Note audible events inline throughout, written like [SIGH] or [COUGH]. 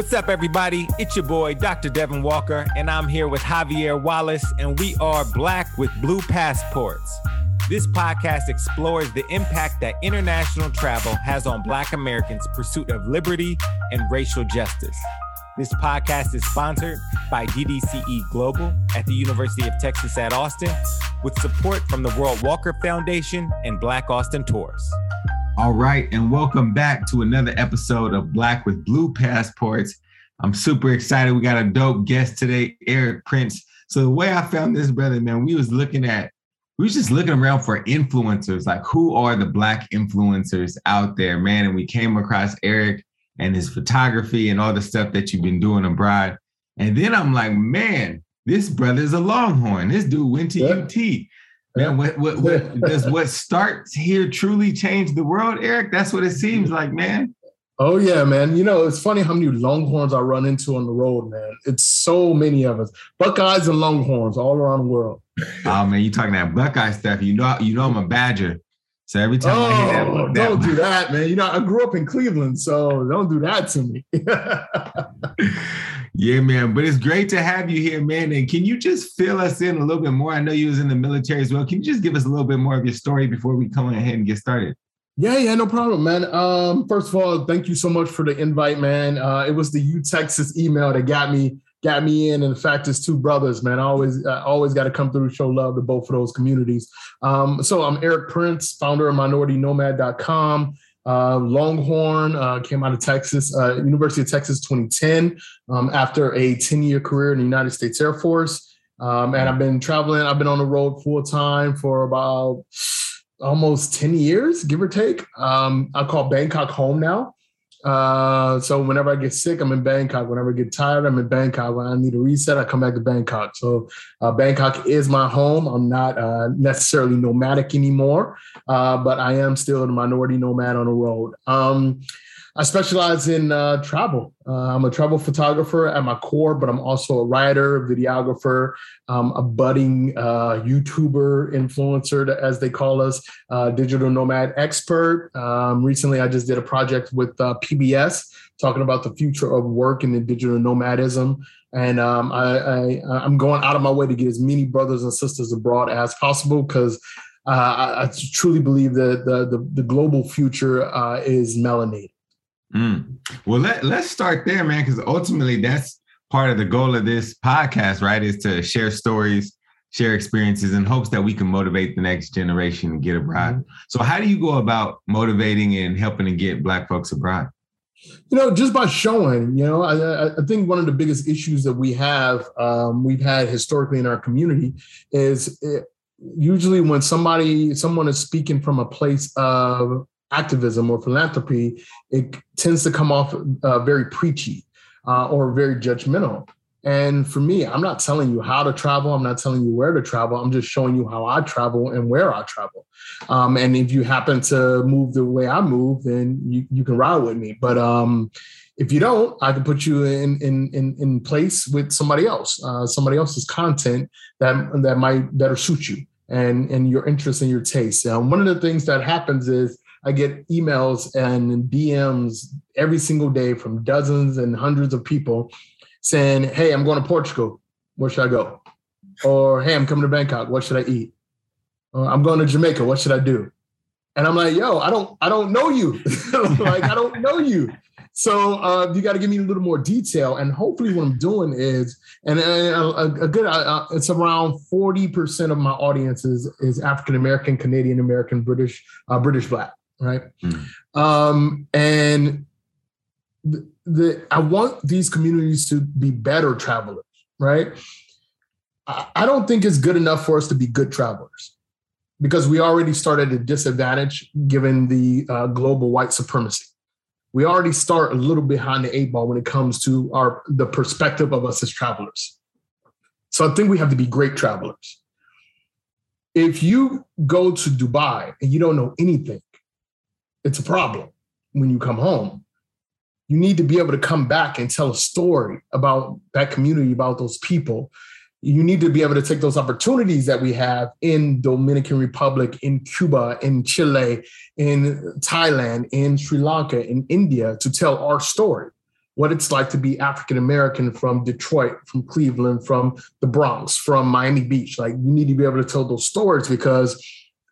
What's up, everybody? It's your boy, Dr. Devin Walker, and I'm here with Javier Wallace, and we are Black with Blue Passports. This podcast explores the impact that international travel has on Black Americans' pursuit of liberty and racial justice. This podcast is sponsored by DDCE Global at the University of Texas at Austin, with support from the World Walker Foundation and Black Austin Tours. All right, and welcome back to another episode of Black with Blue Passports. I'm super excited. We got a dope guest today, Eric Prince. So the way I found this brother, man, we was looking at, we was just looking around for influencers, like who are the black influencers out there, man? And we came across Eric and his photography and all the stuff that you've been doing abroad. And then I'm like, man, this brother's a Longhorn. This dude went to UT. Man, what, what, what [LAUGHS] does what starts here truly change the world, Eric? That's what it seems like, man. Oh yeah, man. You know, it's funny how many Longhorns I run into on the road, man. It's so many of us. Buckeyes and Longhorns all around the world. Oh man, you talking that Buckeye stuff. You know, you know I'm a Badger. So every time oh, I hear that, that, don't do that, man. You know, I grew up in Cleveland, so don't do that to me. [LAUGHS] Yeah, man. But it's great to have you here, man. And can you just fill us in a little bit more? I know you was in the military as well. Can you just give us a little bit more of your story before we come ahead and get started? Yeah, yeah, no problem, man. Um, first of all, thank you so much for the invite, man. Uh, it was the U Texas email that got me got me in. And the fact is, two brothers, man. I always I always got to come through show love to both of those communities. Um, so I'm Eric Prince, founder of MinorityNomad.com. Uh, Longhorn uh, came out of Texas, uh, University of Texas 2010, um, after a 10 year career in the United States Air Force. Um, and I've been traveling, I've been on the road full time for about almost 10 years, give or take. Um, I call Bangkok home now. Uh, so whenever I get sick, I'm in Bangkok. Whenever I get tired, I'm in Bangkok. When I need a reset, I come back to Bangkok. So uh, Bangkok is my home. I'm not uh, necessarily nomadic anymore, uh, but I am still a minority nomad on the road. Um, I specialize in uh, travel. Uh, I'm a travel photographer at my core, but I'm also a writer, videographer, um, a budding uh, YouTuber, influencer, as they call us, uh, digital nomad expert. Um, recently, I just did a project with uh, PBS talking about the future of work and the digital nomadism. And um, I, I, am going out of my way to get as many brothers and sisters abroad as possible because uh, I, I, truly believe that the, the, the global future is melanated. Mm. Well, let, let's start there, man, because ultimately that's part of the goal of this podcast, right? Is to share stories, share experiences in hopes that we can motivate the next generation to get abroad. Mm-hmm. So, how do you go about motivating and helping to get Black folks abroad? You know, just by showing, you know, I, I think one of the biggest issues that we have, um, we've had historically in our community is it, usually when somebody, someone is speaking from a place of activism or philanthropy, it tends to come off uh, very preachy uh, or very judgmental. And for me, I'm not telling you how to travel. I'm not telling you where to travel. I'm just showing you how I travel and where I travel. Um, and if you happen to move the way I move, then you, you can ride with me. But um, if you don't, I can put you in in in, in place with somebody else, uh, somebody else's content that that might better suit you and and your interests and your taste. Um, one of the things that happens is I get emails and DMs every single day from dozens and hundreds of people saying, Hey, I'm going to Portugal. Where should I go? Or, Hey, I'm coming to Bangkok. What should I eat? Or, I'm going to Jamaica. What should I do? And I'm like, Yo, I don't, I don't know you. [LAUGHS] like, I don't know you. So uh, you got to give me a little more detail. And hopefully, what I'm doing is, and a, a, good, uh, it's around 40% of my audience is, is African American, Canadian American, British, uh, British Black right? Mm. Um, and the, the, I want these communities to be better travelers, right? I, I don't think it's good enough for us to be good travelers because we already start at a disadvantage given the uh, global white supremacy. We already start a little behind the eight ball when it comes to our the perspective of us as travelers. So I think we have to be great travelers. If you go to Dubai and you don't know anything, it's a problem when you come home. You need to be able to come back and tell a story about that community, about those people. You need to be able to take those opportunities that we have in Dominican Republic, in Cuba, in Chile, in Thailand, in Sri Lanka, in India to tell our story. what it's like to be African American from Detroit, from Cleveland, from the Bronx, from Miami Beach. Like you need to be able to tell those stories because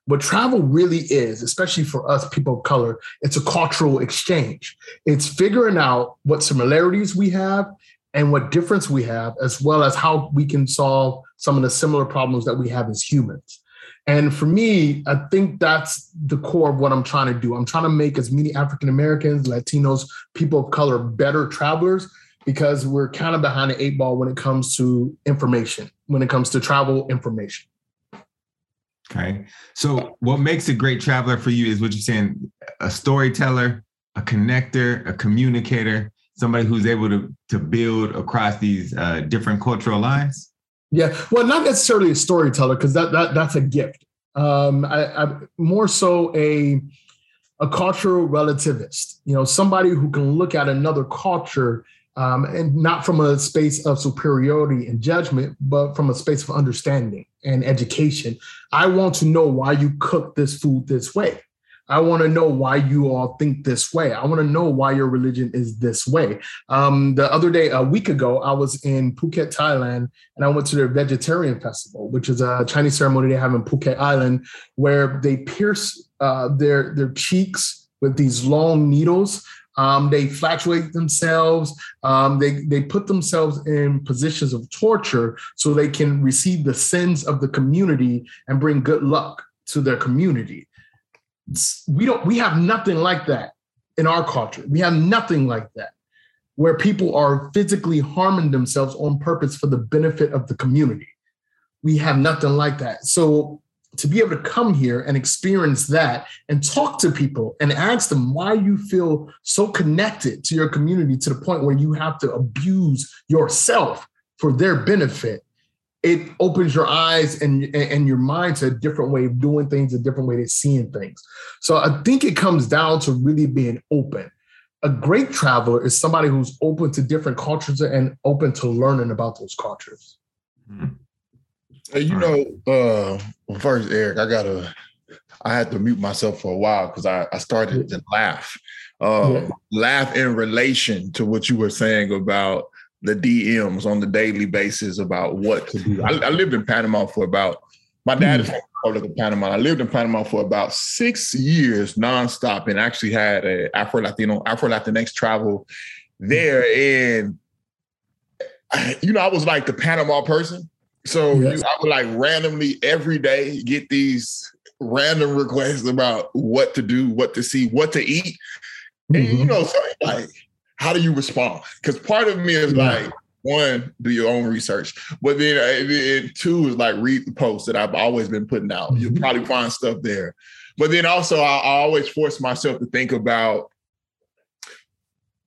what travel really is, especially for us people of color, it's a cultural exchange. It's figuring out what similarities we have and what difference we have, as well as how we can solve some of the similar problems that we have as humans. And for me, I think that's the core of what I'm trying to do. I'm trying to make as many African Americans, Latinos, people of color better travelers because we're kind of behind the eight ball when it comes to information, when it comes to travel information. Okay. So, what makes a great traveler for you is what you're saying a storyteller, a connector, a communicator, somebody who's able to, to build across these uh, different cultural lines? Yeah, well, not necessarily a storyteller because that, that that's a gift. Um, I, I more so a a cultural relativist. You know, somebody who can look at another culture um, and not from a space of superiority and judgment, but from a space of understanding and education. I want to know why you cook this food this way. I want to know why you all think this way. I want to know why your religion is this way. Um, the other day, a week ago, I was in Phuket, Thailand, and I went to their vegetarian festival, which is a Chinese ceremony they have in Phuket Island, where they pierce uh, their their cheeks with these long needles. Um, they fluctuate themselves. Um, they they put themselves in positions of torture so they can receive the sins of the community and bring good luck to their community we don't we have nothing like that in our culture. We have nothing like that where people are physically harming themselves on purpose for the benefit of the community. We have nothing like that. So to be able to come here and experience that and talk to people and ask them why you feel so connected to your community to the point where you have to abuse yourself for their benefit it opens your eyes and and your mind to a different way of doing things, a different way of seeing things. So I think it comes down to really being open. A great traveler is somebody who's open to different cultures and open to learning about those cultures. Mm-hmm. Hey, you know, uh, first, Eric, I gotta, I had to mute myself for a while because I, I started to laugh, uh, yeah. laugh in relation to what you were saying about the DMs on the daily basis about what to do. I, I lived in Panama for about my dad is hmm. from the Republic of Panama. I lived in Panama for about six years nonstop and actually had a Afro Latino, Afro Latinx travel there. And you know, I was like the Panama person. So yes. you, I would like randomly every day get these random requests about what to do, what to see, what to eat. And mm-hmm. you know, so like how do you respond? Because part of me is yeah. like, one, do your own research, but then uh, two is like read the posts that I've always been putting out. Mm-hmm. You'll probably find stuff there. But then also, I, I always force myself to think about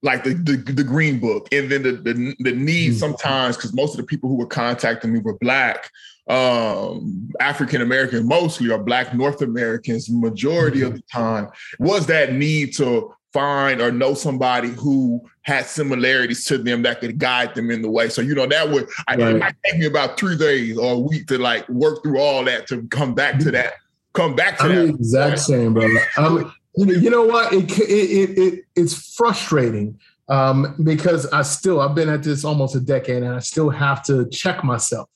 like the, the, the green book and then the the, the need mm-hmm. sometimes because most of the people who were contacting me were black um african american mostly or black north americans majority mm-hmm. of the time was that need to find or know somebody who had similarities to them that could guide them in the way. So, you know, that would, I, right. it might take me about three days or a week to like work through all that to come back to that, come back to I'm that. the exact same, brother. I'm, you know what? It, it, it, it's frustrating um, because I still, I've been at this almost a decade and I still have to check myself.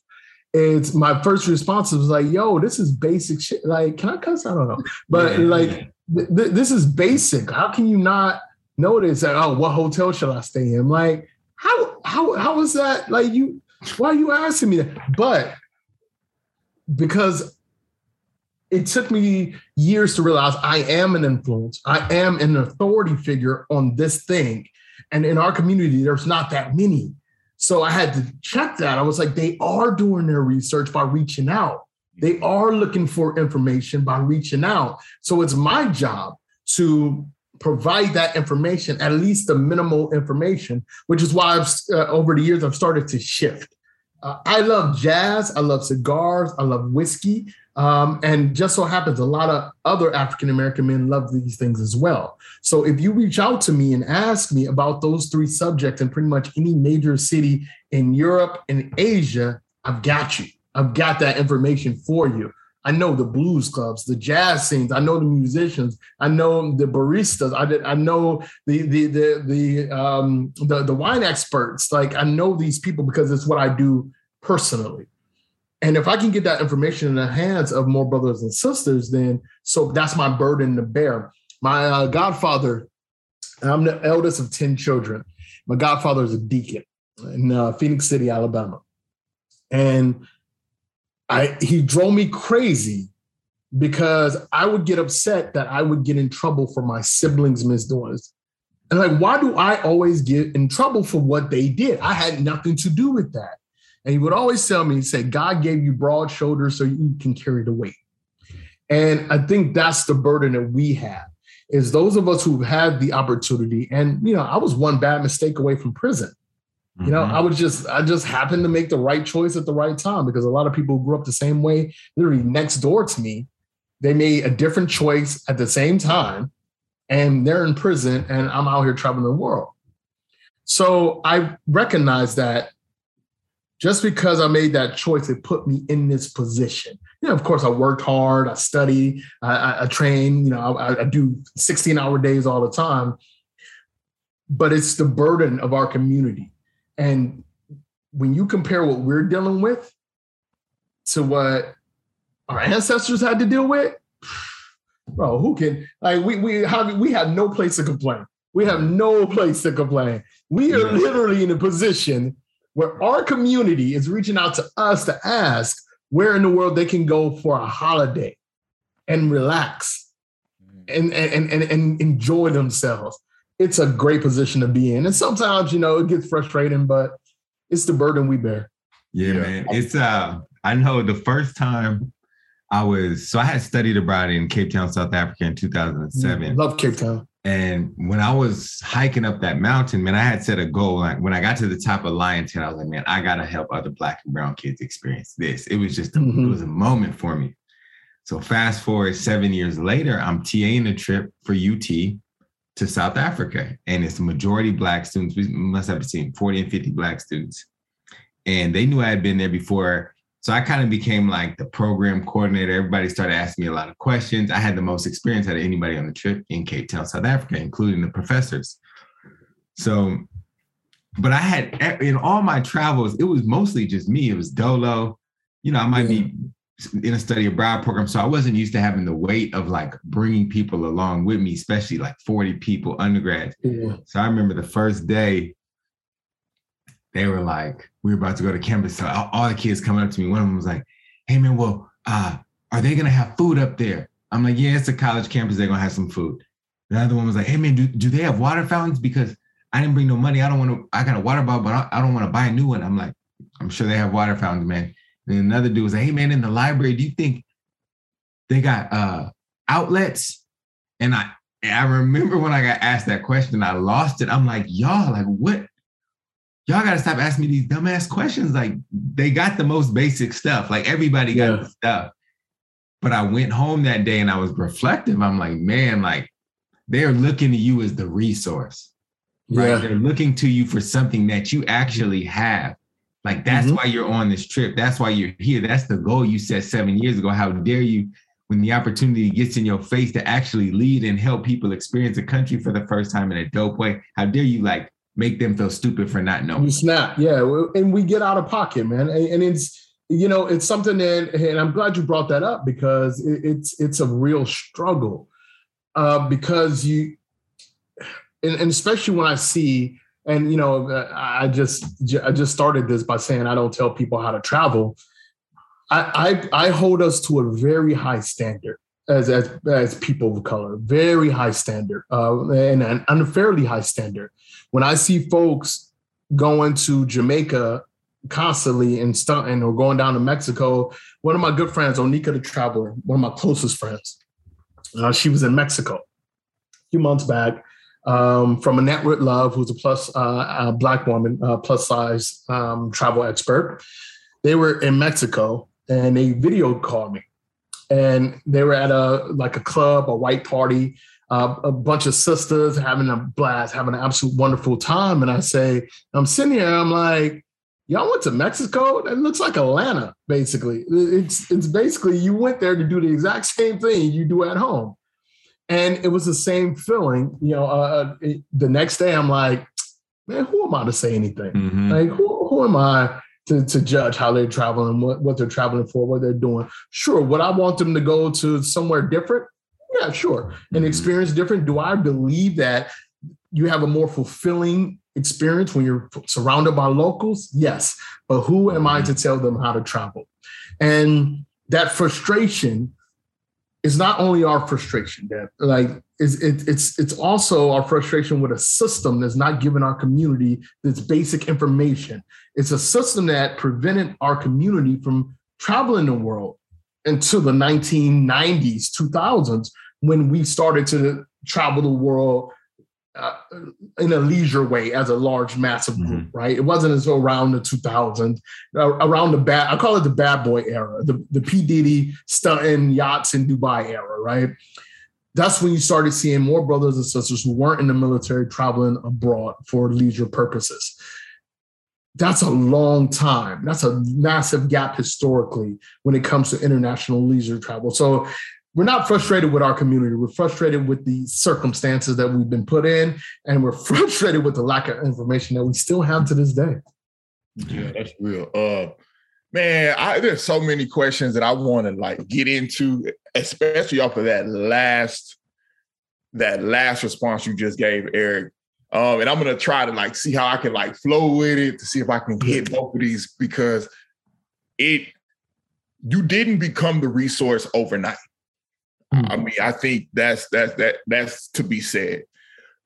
It's my first response was like, yo, this is basic shit. Like, can I cuss? I don't know. But yeah. like, th- this is basic. How can you not notice that? Oh, what hotel should I stay in? Like, how how how is that? Like, you why are you asking me that? But because it took me years to realize I am an influence. I am an authority figure on this thing. And in our community, there's not that many. So I had to check that. I was like, they are doing their research by reaching out. They are looking for information by reaching out. So it's my job to provide that information, at least the minimal information, which is why I've uh, over the years I've started to shift. Uh, I love jazz, I love cigars, I love whiskey, um, and just so happens a lot of other African American men love these things as well. So if you reach out to me and ask me about those three subjects in pretty much any major city in Europe and Asia, I've got you. I've got that information for you. I know the blues clubs, the jazz scenes. I know the musicians. I know the baristas. I did, I know the the the the um, the the wine experts. Like I know these people because it's what I do personally. And if I can get that information in the hands of more brothers and sisters, then so that's my burden to bear. My uh, godfather, I'm the eldest of 10 children. My godfather is a deacon in uh, Phenix City, Alabama. And I he drove me crazy because I would get upset that I would get in trouble for my siblings' misdoings. And like, why do I always get in trouble for what they did? I had nothing to do with that. And he would always tell me, he said, God gave you broad shoulders so you can carry the weight. And I think that's the burden that we have is those of us who've had the opportunity. And, you know, I was one bad mistake away from prison. You know, mm-hmm. I was just, I just happened to make the right choice at the right time because a lot of people who grew up the same way, literally next door to me, they made a different choice at the same time and they're in prison and I'm out here traveling the world. So I recognize that just because I made that choice, it put me in this position. You know, of course, I worked hard, I study, I, I, I train, you know, I, I do 16 hour days all the time. But it's the burden of our community. And when you compare what we're dealing with to what our ancestors had to deal with, bro, who can like we we have we have no place to complain. We have no place to complain. We are literally in a position where our community is reaching out to us to ask where in the world they can go for a holiday and relax and, and, and, and enjoy themselves. It's a great position to be in. And sometimes, you know, it gets frustrating, but it's the burden we bear. Yeah, yeah. man. It's uh I know the first time I was so I had studied abroad in Cape Town, South Africa in 2007. Love Cape Town. And when I was hiking up that mountain, man, I had set a goal. Like when I got to the top of Lionton, I was like, man, I gotta help other black and brown kids experience this. It was just a, mm-hmm. it was a moment for me. So fast forward seven years later, I'm TAing a trip for UT to South Africa, and it's majority black students. We must have seen 40 and 50 black students, and they knew I had been there before so I kind of became like the program coordinator. Everybody started asking me a lot of questions. I had the most experience out of anybody on the trip in Cape Town, South Africa, including the professors. So, but I had in all my travels, it was mostly just me. It was dolo. You know, I might yeah. be in a study abroad program. So I wasn't used to having the weight of like bringing people along with me, especially like 40 people undergrads. Yeah. So I remember the first day they were like, we were about to go to campus. So all, all the kids coming up to me. One of them was like, hey man, well, uh, are they gonna have food up there? I'm like, yeah, it's a college campus. They're gonna have some food. The other one was like, hey man, do, do they have water fountains? Because I didn't bring no money. I don't want to, I got a water bottle, but I, I don't want to buy a new one. I'm like, I'm sure they have water fountains, man. And another dude was like, hey man, in the library, do you think they got uh outlets? And I I remember when I got asked that question, I lost it. I'm like, y'all, like what y'all got to stop asking me these dumbass questions. Like they got the most basic stuff. Like everybody got yeah. the stuff. But I went home that day and I was reflective. I'm like, man, like they're looking to you as the resource. Right. Yeah. They're looking to you for something that you actually have. Like that's mm-hmm. why you're on this trip. That's why you're here. That's the goal you set seven years ago. How dare you, when the opportunity gets in your face to actually lead and help people experience a country for the first time in a dope way? How dare you like make them feel stupid for not knowing. You snap, yeah, and we get out of pocket, man, and, it's you know it's something that, and I'm glad you brought that up because it, it's it's a real struggle uh, because you, and, and especially when I see, and you know, I just I just started this by saying I don't tell people how to travel. I, I, I hold us to a very high standard as as, as people of color, very high standard, uh, and an unfairly high standard when I see folks going to Jamaica constantly and stunting or going down to Mexico, one of my good friends, Onika the Traveler, one of my closest friends, uh, she was in Mexico a few months back um, from Annette Love, who's a plus uh, a black woman, uh, plus size um, travel expert. They were in Mexico and they video called me, and they were at a like a club, a white party, uh, a bunch of sisters having a blast, having an absolute wonderful time. And I say, I'm sitting here, I'm like, y'all went to Mexico? That looks like Atlanta, basically. It's it's basically you went there to do the exact same thing you do at home. And it was the same feeling. You know, uh, uh the next day I'm like, man, who am I to say anything? Mm-hmm. Like, who, who am I to, to judge how they're traveling, what, what they're traveling for, what they're doing? Sure, would I want them to go to somewhere different? Yeah, sure. And mm-hmm. experience different. Do I believe that you have a more fulfilling experience when you're surrounded by locals? Yes. But who am I to mm-hmm. tell them how to travel? And that frustration is not only our frustration, that like it's, it, it's it's also our frustration with a system that's not giving our community this basic information. It's a system that prevented our community from traveling the world until the 1990s, 2000s, when we started to travel the world uh, in a leisure way as a large, massive group, mm-hmm. right? It wasn't until around the 2000s, uh, around the bad, I call it the bad boy era, the, the P. Diddy stunting yachts in Dubai era, right? That's when you started seeing more brothers and sisters who weren't in the military traveling abroad for leisure purposes. That's a long time. That's a massive gap historically when it comes to international leisure travel. So we're not frustrated with our community. We're frustrated with the circumstances that we've been put in, and we're [LAUGHS] frustrated with the lack of information that we still have to this day. Yeah, that's real. Uh, man, I, there's so many questions that I want to like get into, especially off of that last that last response you just gave, Eric. Um, and I'm gonna try to like see how I can like flow with it to see if I can hit both of these because it you didn't become the resource overnight. Mm-hmm. I mean, I think that's that's that that's to be said.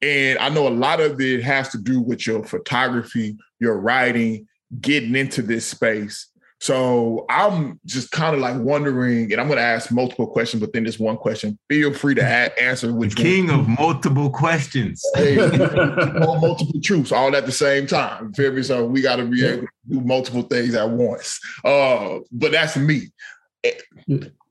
And I know a lot of it has to do with your photography, your writing, getting into this space. So I'm just kind of like wondering, and I'm going to ask multiple questions within this one question. Feel free to [LAUGHS] add, answer which the king one. of multiple questions. Hey, [LAUGHS] multiple truths all at the same time. Feel me? So we got to be able to do multiple things at once. Uh, but that's me.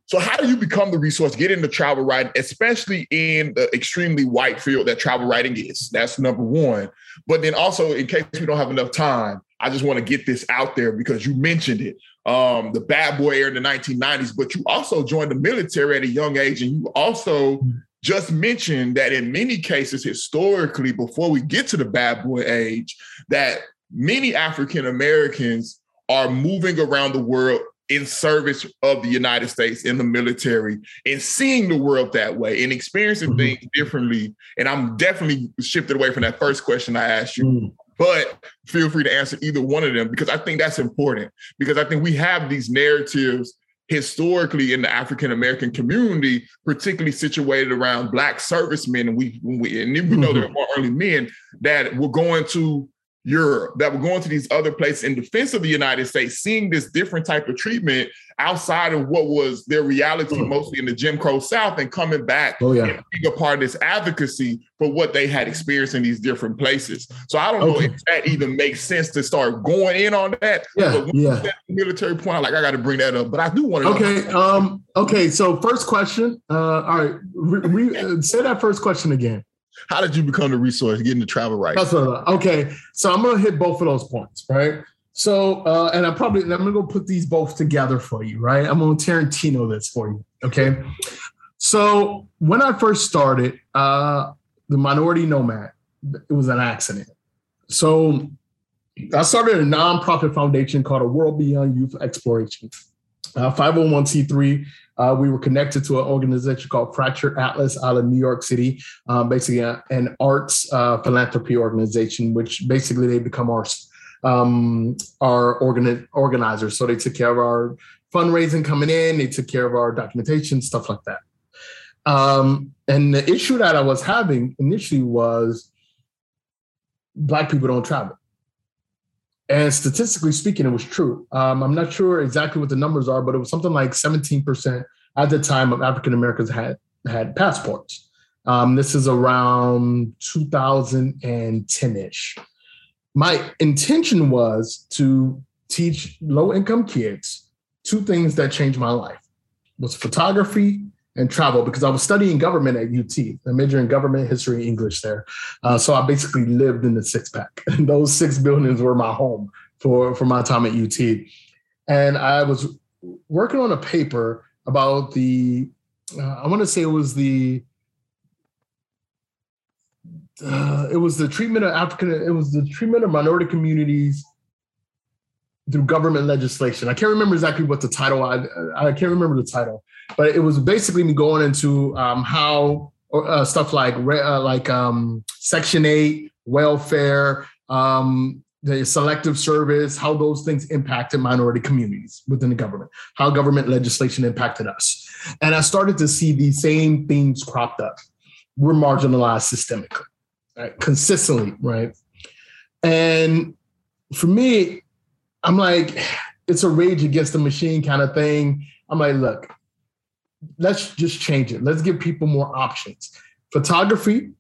So, how do you become the resource, get into travel writing, especially in the extremely white field that travel writing is? That's number one. But then also, in case we don't have enough time, I just want to get this out there because you mentioned it. Um, the bad boy era in the 1990s, but you also joined the military at a young age, and you also just mentioned that in many cases, historically, before we get to the bad boy age, that many African Americans are moving around the world in service of the United States in the military and seeing the world that way and experiencing mm-hmm. things differently. And I'm definitely shifted away from that first question I asked you. Mm. But feel free to answer either one of them because I think that's important. Because I think we have these narratives historically in the African American community, particularly situated around Black servicemen, and we, we and we know mm-hmm. there are more early men that were going to Europe, that were going to these other places in defense of the United States, seeing this different type of treatment outside of what was their reality, mm. mostly in the Jim Crow South, and coming back oh, yeah. and being a part of this advocacy for what they had experienced in these different places. So I don't okay. know if that even makes sense to start going in on that. Yeah, yeah. military point, like I got to bring that up, but I do want to. Okay, um, okay. So first question. Uh, all right, re- re- uh, say that first question again. How did you become the resource, getting the travel right? Okay. So I'm gonna hit both of those points, right? So, uh, and I probably I'm gonna go put these both together for you, right? I'm gonna Tarantino this for you, okay? So when I first started, uh, the Minority Nomad, it was an accident. So I started a nonprofit foundation called A World Beyond Youth Exploration, uh, 501c3 uh, we were connected to an organization called Fractured Atlas out of New York City, um, basically a, an arts uh, philanthropy organization, which basically they become our um, our organi- organizers. So they took care of our fundraising coming in, they took care of our documentation, stuff like that. Um, and the issue that I was having initially was Black people don't travel. And statistically speaking, it was true. Um, I'm not sure exactly what the numbers are, but it was something like 17% at the time of African Americans had had passports. Um, this is around 2010-ish. My intention was to teach low-income kids two things that changed my life was photography and travel because I was studying government at UT. I majored in government history and English there. Uh, so I basically lived in the six pack. [LAUGHS] And those six buildings were my home for for my time at UT, and I was working on a paper about the. Uh, I want to say it was the. Uh, it was the treatment of African. It was the treatment of minority communities through government legislation. I can't remember exactly what the title. I I can't remember the title, but it was basically me going into um, how uh, stuff like uh, like um, Section Eight, welfare, um, the selective service, how those things impacted minority communities within the government, how government legislation impacted us. And I started to see these same things cropped up. We're marginalized systemically, right? consistently, right? And for me, I'm like, it's a rage against the machine kind of thing. I'm like, look, let's just change it. Let's give people more options. Photography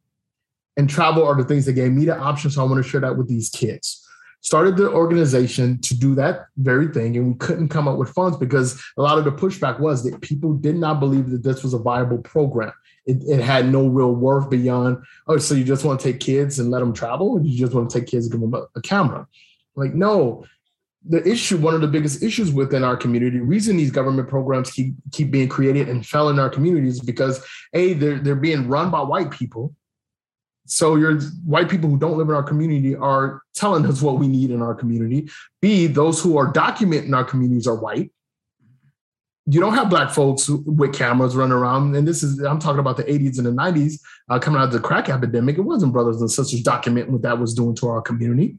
and travel are the things that gave me the option. So I want to share that with these kids. Started the organization to do that very thing, and we couldn't come up with funds because a lot of the pushback was that people did not believe that this was a viable program. It, it had no real worth beyond, oh, so you just want to take kids and let them travel, you just want to take kids and give them a, a camera? Like, no, the issue, one of the biggest issues within our community, reason these government programs keep keep being created and fell in our communities because a they're they're being run by white people. So your white people who don't live in our community are telling us what we need in our community. B those who are documenting our communities are white. You don't have black folks with cameras running around, and this is I'm talking about the 80s and the 90s uh, coming out of the crack epidemic. It wasn't brothers and sisters documenting what that was doing to our community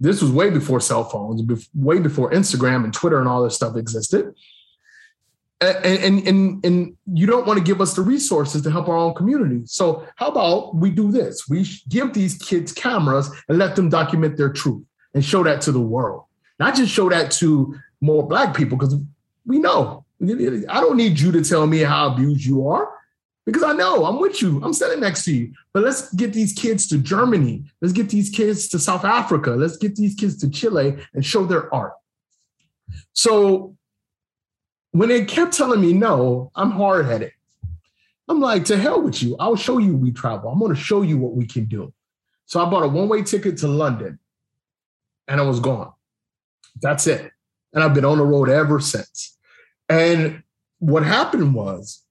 this was way before cell phones, way before Instagram and Twitter and all this stuff existed. And, and, and, and you don't want to give us the resources to help our own community. So how about we do this? We give these kids cameras and let them document their truth and show that to the world. Not just show that to more black people, because we know. I don't need you to tell me how abused you are because I know I'm with you. I'm sitting next to you. But let's get these kids to Germany. Let's get these kids to South Africa. Let's get these kids to Chile and show their art. So when they kept telling me no, I'm hard headed. I'm like, to hell with you. I'll show you we travel. I'm going to show you what we can do. So I bought a one way ticket to London and I was gone. That's it. And I've been on the road ever since. And what happened was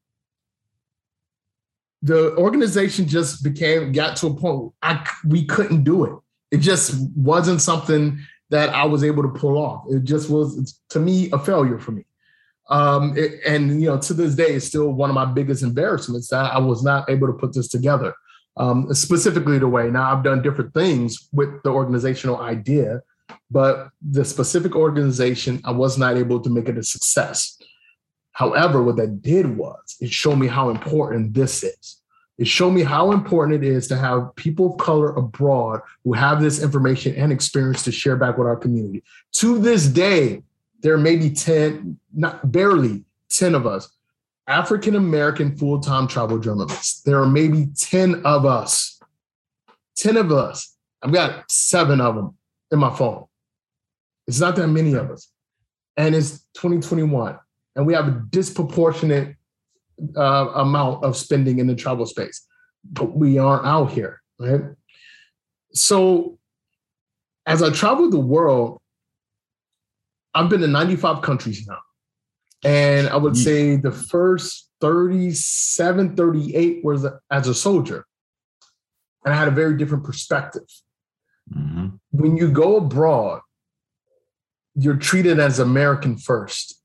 the organization just became got to a point I we couldn't do it. It just wasn't something that I was able to pull off. It just was to me a failure for me. Um, it, and you know, to this day, it's still one of my biggest embarrassments that I was not able to put this together. Um, specifically, the way now I've done different things with the organizational idea, but the specific organization, I was not able to make it a success. However, what that did was it showed me how important this is. It showed me how important it is to have people of color abroad who have this information and experience to share back with our community. To this day, there may be 10, not barely 10 of us, African American full time travel journalists. There are maybe 10 of us. 10 of us. I've got seven of them in my phone. It's not that many of us. And it's 2021 and we have a disproportionate uh, amount of spending in the travel space, but we aren't out here, right? So, as I travel the world, I've been to 95 countries now. And I would say the first 37, 38 was as a soldier. And I had a very different perspective. Mm-hmm. When you go abroad, you're treated as American first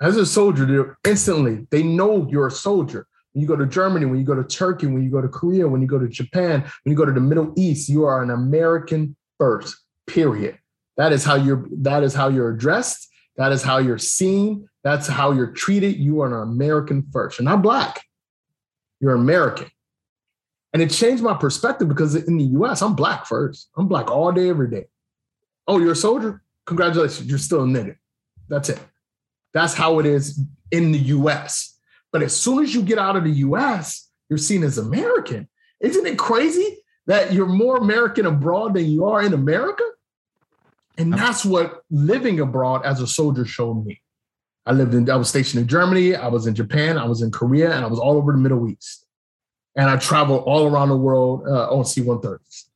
as a soldier, instantly they know you're a soldier. When you go to Germany, when you go to Turkey, when you go to Korea, when you go to Japan, when you go to the Middle East, you are an American first. Period. That is how you're. That is how you're addressed. That is how you're seen. That's how you're treated. You are an American first. You're not black. You're American. And it changed my perspective because in the US, I'm black first. I'm black all day, every day. Oh, you're a soldier? Congratulations, you're still a nigga. That's it. That's how it is in the US. But as soon as you get out of the US, you're seen as American. Isn't it crazy that you're more American abroad than you are in America? And that's what living abroad as a soldier showed me. I lived in, I was stationed in Germany, I was in Japan, I was in Korea, and I was all over the Middle East. And I traveled all around the world uh, on C 130s.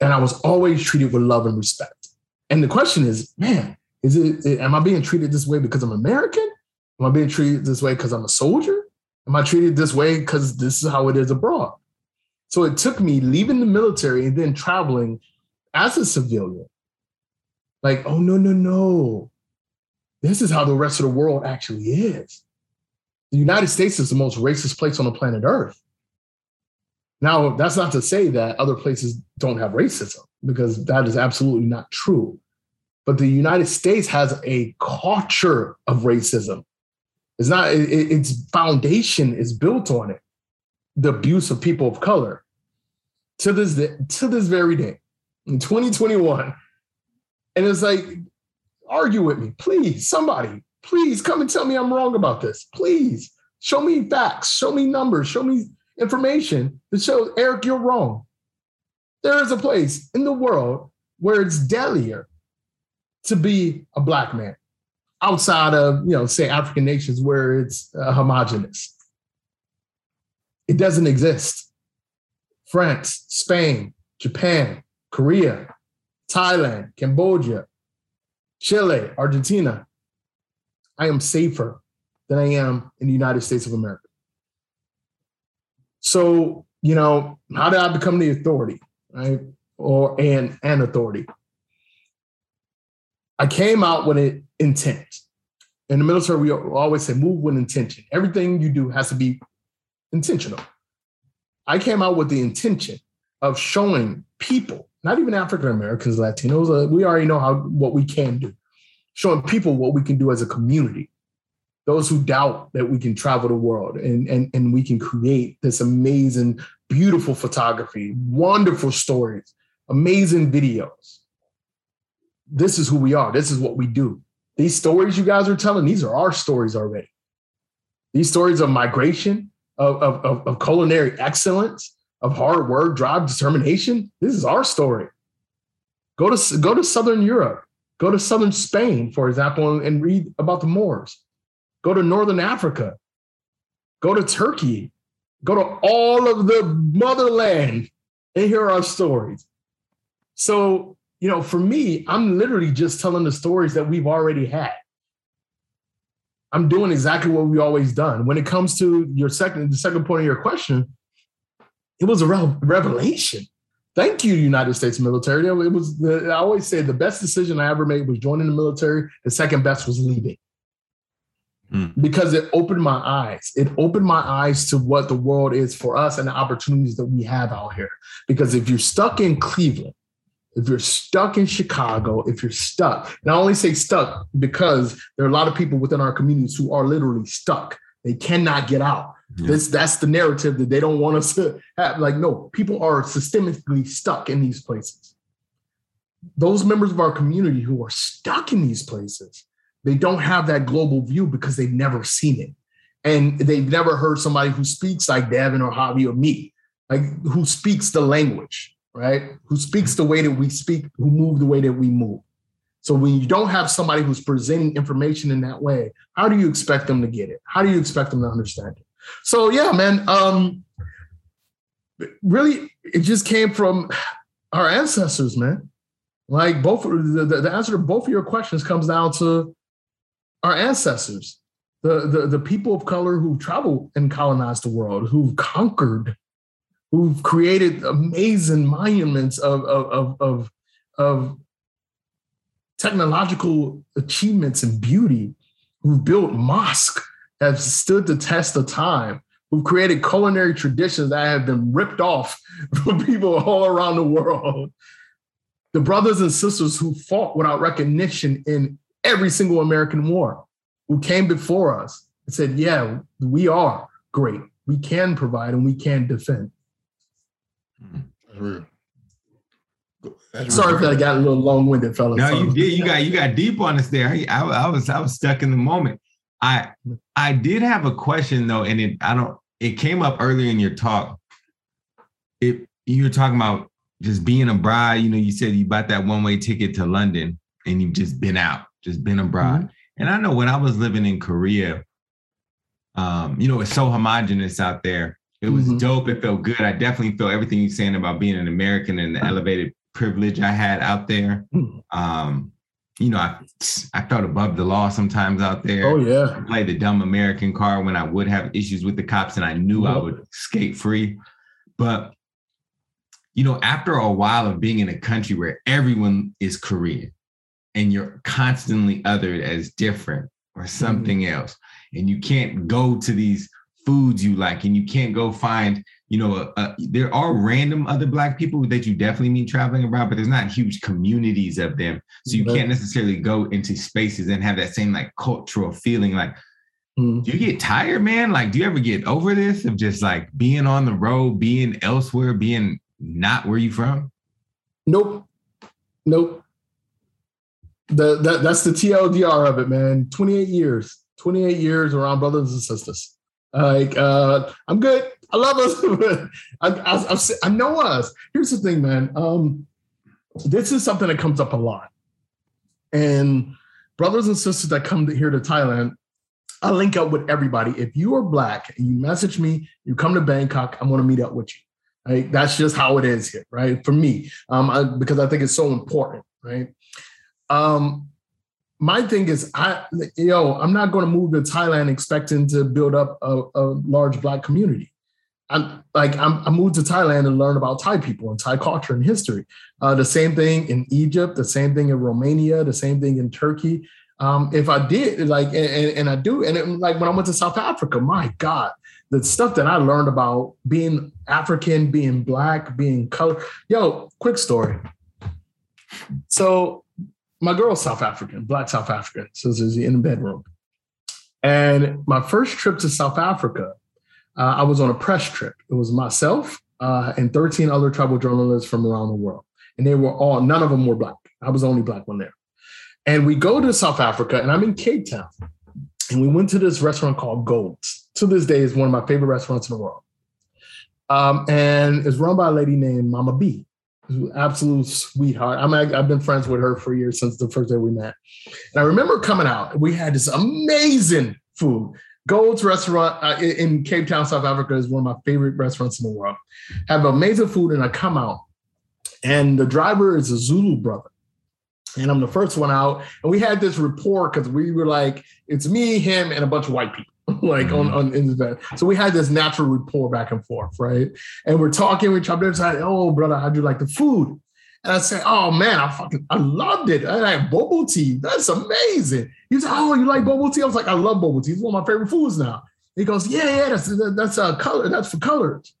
And I was always treated with love and respect. And the question is, man, is it, am I being treated this way because I'm American? Am I being treated this way because I'm a soldier? Am I treated this way because this is how it is abroad? So it took me leaving the military and then traveling as a civilian. Like, oh, no, no, no. This is how the rest of the world actually is. The United States is the most racist place on the planet Earth. Now, that's not to say that other places don't have racism, because that is absolutely not true. But the United States has a culture of racism. It's not, it, its foundation is built on it the abuse of people of color to this day, to this very day in 2021. And it's like, argue with me, please, somebody, please come and tell me I'm wrong about this. Please show me facts, show me numbers, show me information that shows Eric, you're wrong. There is a place in the world where it's deadlier to be a black man outside of, you know, say African nations where it's uh, homogenous. It doesn't exist. France, Spain, Japan, Korea, Thailand, Cambodia, Chile, Argentina. I am safer than I am in the United States of America. So, you know, how did I become the authority, right? Or an an authority? I came out with an intent. In the military, we always say move with intention. Everything you do has to be intentional. I came out with the intention of showing people, not even African Americans, Latinos, uh, we already know how what we can do, showing people what we can do as a community. Those who doubt that we can travel the world and, and, and we can create this amazing, beautiful photography, wonderful stories, amazing videos. This is who we are. This is what we do. These stories you guys are telling, these are our stories already. These stories of migration, of, of, of culinary excellence, of hard work, drive, determination. This is our story. Go to go to Southern Europe, go to Southern Spain, for example, and, and read about the Moors. Go to Northern Africa. Go to Turkey. Go to all of the motherland and hear our stories. So, you know, for me, I'm literally just telling the stories that we've already had. I'm doing exactly what we always done. When it comes to your second, the second point of your question, it was a revelation. Thank you, United States military. It was. The, I always say the best decision I ever made was joining the military. The second best was leaving. Hmm. Because it opened my eyes. It opened my eyes to what the world is for us and the opportunities that we have out here. Because if you're stuck in Cleveland, if you're stuck in Chicago, if you're stuck, and I only say stuck because there are a lot of people within our communities who are literally stuck. They cannot get out. Yeah. This that's the narrative that they don't want us to have. Like, no, people are systemically stuck in these places. Those members of our community who are stuck in these places, they don't have that global view because they've never seen it. And they've never heard somebody who speaks like Devin or Javi or me, like who speaks the language right? Who speaks the way that we speak, who move the way that we move. So when you don't have somebody who's presenting information in that way, how do you expect them to get it? How do you expect them to understand it? So yeah, man, um, really, it just came from our ancestors, man. Like both the, the answer to both of your questions comes down to our ancestors, the, the, the people of color who traveled and colonized the world, who've conquered who've created amazing monuments of, of, of, of, of technological achievements and beauty, who've built mosques, have stood the test of time, who've created culinary traditions that have been ripped off [LAUGHS] from people all around the world. The brothers and sisters who fought without recognition in every single American war, who came before us and said, Yeah, we are great. We can provide and we can defend. That's Sorry real. if I got a little long-winded, fellas. No, you did. You got you got deep on us there. I, I, was I was stuck in the moment. I I did have a question though, and it I don't. It came up earlier in your talk. It you were talking about just being a bride. You know, you said you bought that one-way ticket to London, and you've just been out, just been abroad. Mm-hmm. And I know when I was living in Korea, um, you know, it's so homogenous out there. It was mm-hmm. dope. It felt good. I definitely felt everything you're saying about being an American and the elevated privilege I had out there. Hmm. Um, you know, I I felt above the law sometimes out there. Oh yeah. I played the dumb American card when I would have issues with the cops and I knew I would skate free. But you know, after a while of being in a country where everyone is Korean and you're constantly othered as different or something else, and you can't go to these foods you like, and you can't go find, you know, a, a- there are random other Black people that you definitely meet traveling around, but there's not huge communities of them. So you Right. can't necessarily go into spaces and have that same like cultural feeling like, Mm. do you get tired, man? Like, do you ever get over this of just like being on the road, being elsewhere, being not where you from? Nope. Nope. The, that, that's the TLDR of it, man. 28 years. 28 years around brothers and sisters. Like, uh, I'm good. I love us. I, I, I've, I know us. Here's the thing, man. Um, this is something that comes up a lot. And brothers and sisters that come to, here to Thailand, I link up with everybody. If you are black and you message me, you come to Bangkok, I'm going to meet up with you. Right? That's just how it is here, right? For me, um, I, because I think it's so important, right? Um, my thing is, I yo, I'm not going to move to Thailand expecting to build up a, a large black community. I'm like I'm, I moved to Thailand to learn about Thai people and Thai culture and history. Uh, the same thing in Egypt, the same thing in Romania, the same thing in Turkey. Um, if I did like, and, and, and I do, and it, like when I went to South Africa, my God, the stuff that I learned about being African, being black, being color. Yo, quick story. So my girl's South African, black South African. So this is in the bedroom. And my first trip to South Africa, uh, I was on a press trip. It was myself uh, and 13 other travel journalists from around the world. And they were all, none of them were black. I was the only black one there. And we go to South Africa, and I'm in Cape Town. And we went to this restaurant called Gold's. To this day, is one of my favorite restaurants in the world. Um, and it's run by a lady named Mama B, absolute sweetheart. I'm, I've been friends with her for years since the first day we met. And I remember coming out, we had this amazing food. Gold's restaurant uh, in Cape Town, South Africa is one of my favorite restaurants in the world. Have amazing food, and I come out, and the driver is a Zulu brother. And I'm the first one out. And we had this rapport because we were like, it's me, him, and a bunch of white people. [LAUGHS] like on, on in bed. So we had this natural rapport back and forth, right? And we're talking, we chopped inside, oh brother, how'd you like the food? And I said, oh man, I fucking I loved it. I like bobotie. That's amazing. He's like, oh, you like bobotie? I was like, I love bobotie. It's one of my favorite foods now. He goes, yeah, yeah, that's that's uh color, that's for colors.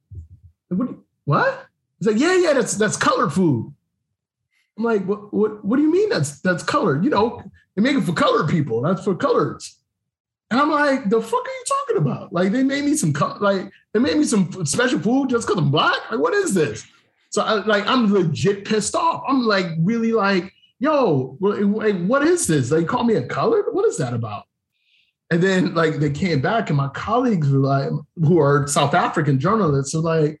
What? What? He's like, yeah, yeah, that's that's colored food. I'm like, what, what, what do you mean that's that's colored? You know, they make it for colored people. That's for coloreds. And I'm like, the fuck are you talking about? Like, they made me some like they made me some special food just because I'm black. Like, what is this? So I, like, I'm legit pissed off. I'm like, really like, yo, like, what is this? They call me a colored. What is that about? And then like they came back, and my colleagues were like, who are South African journalists, are like,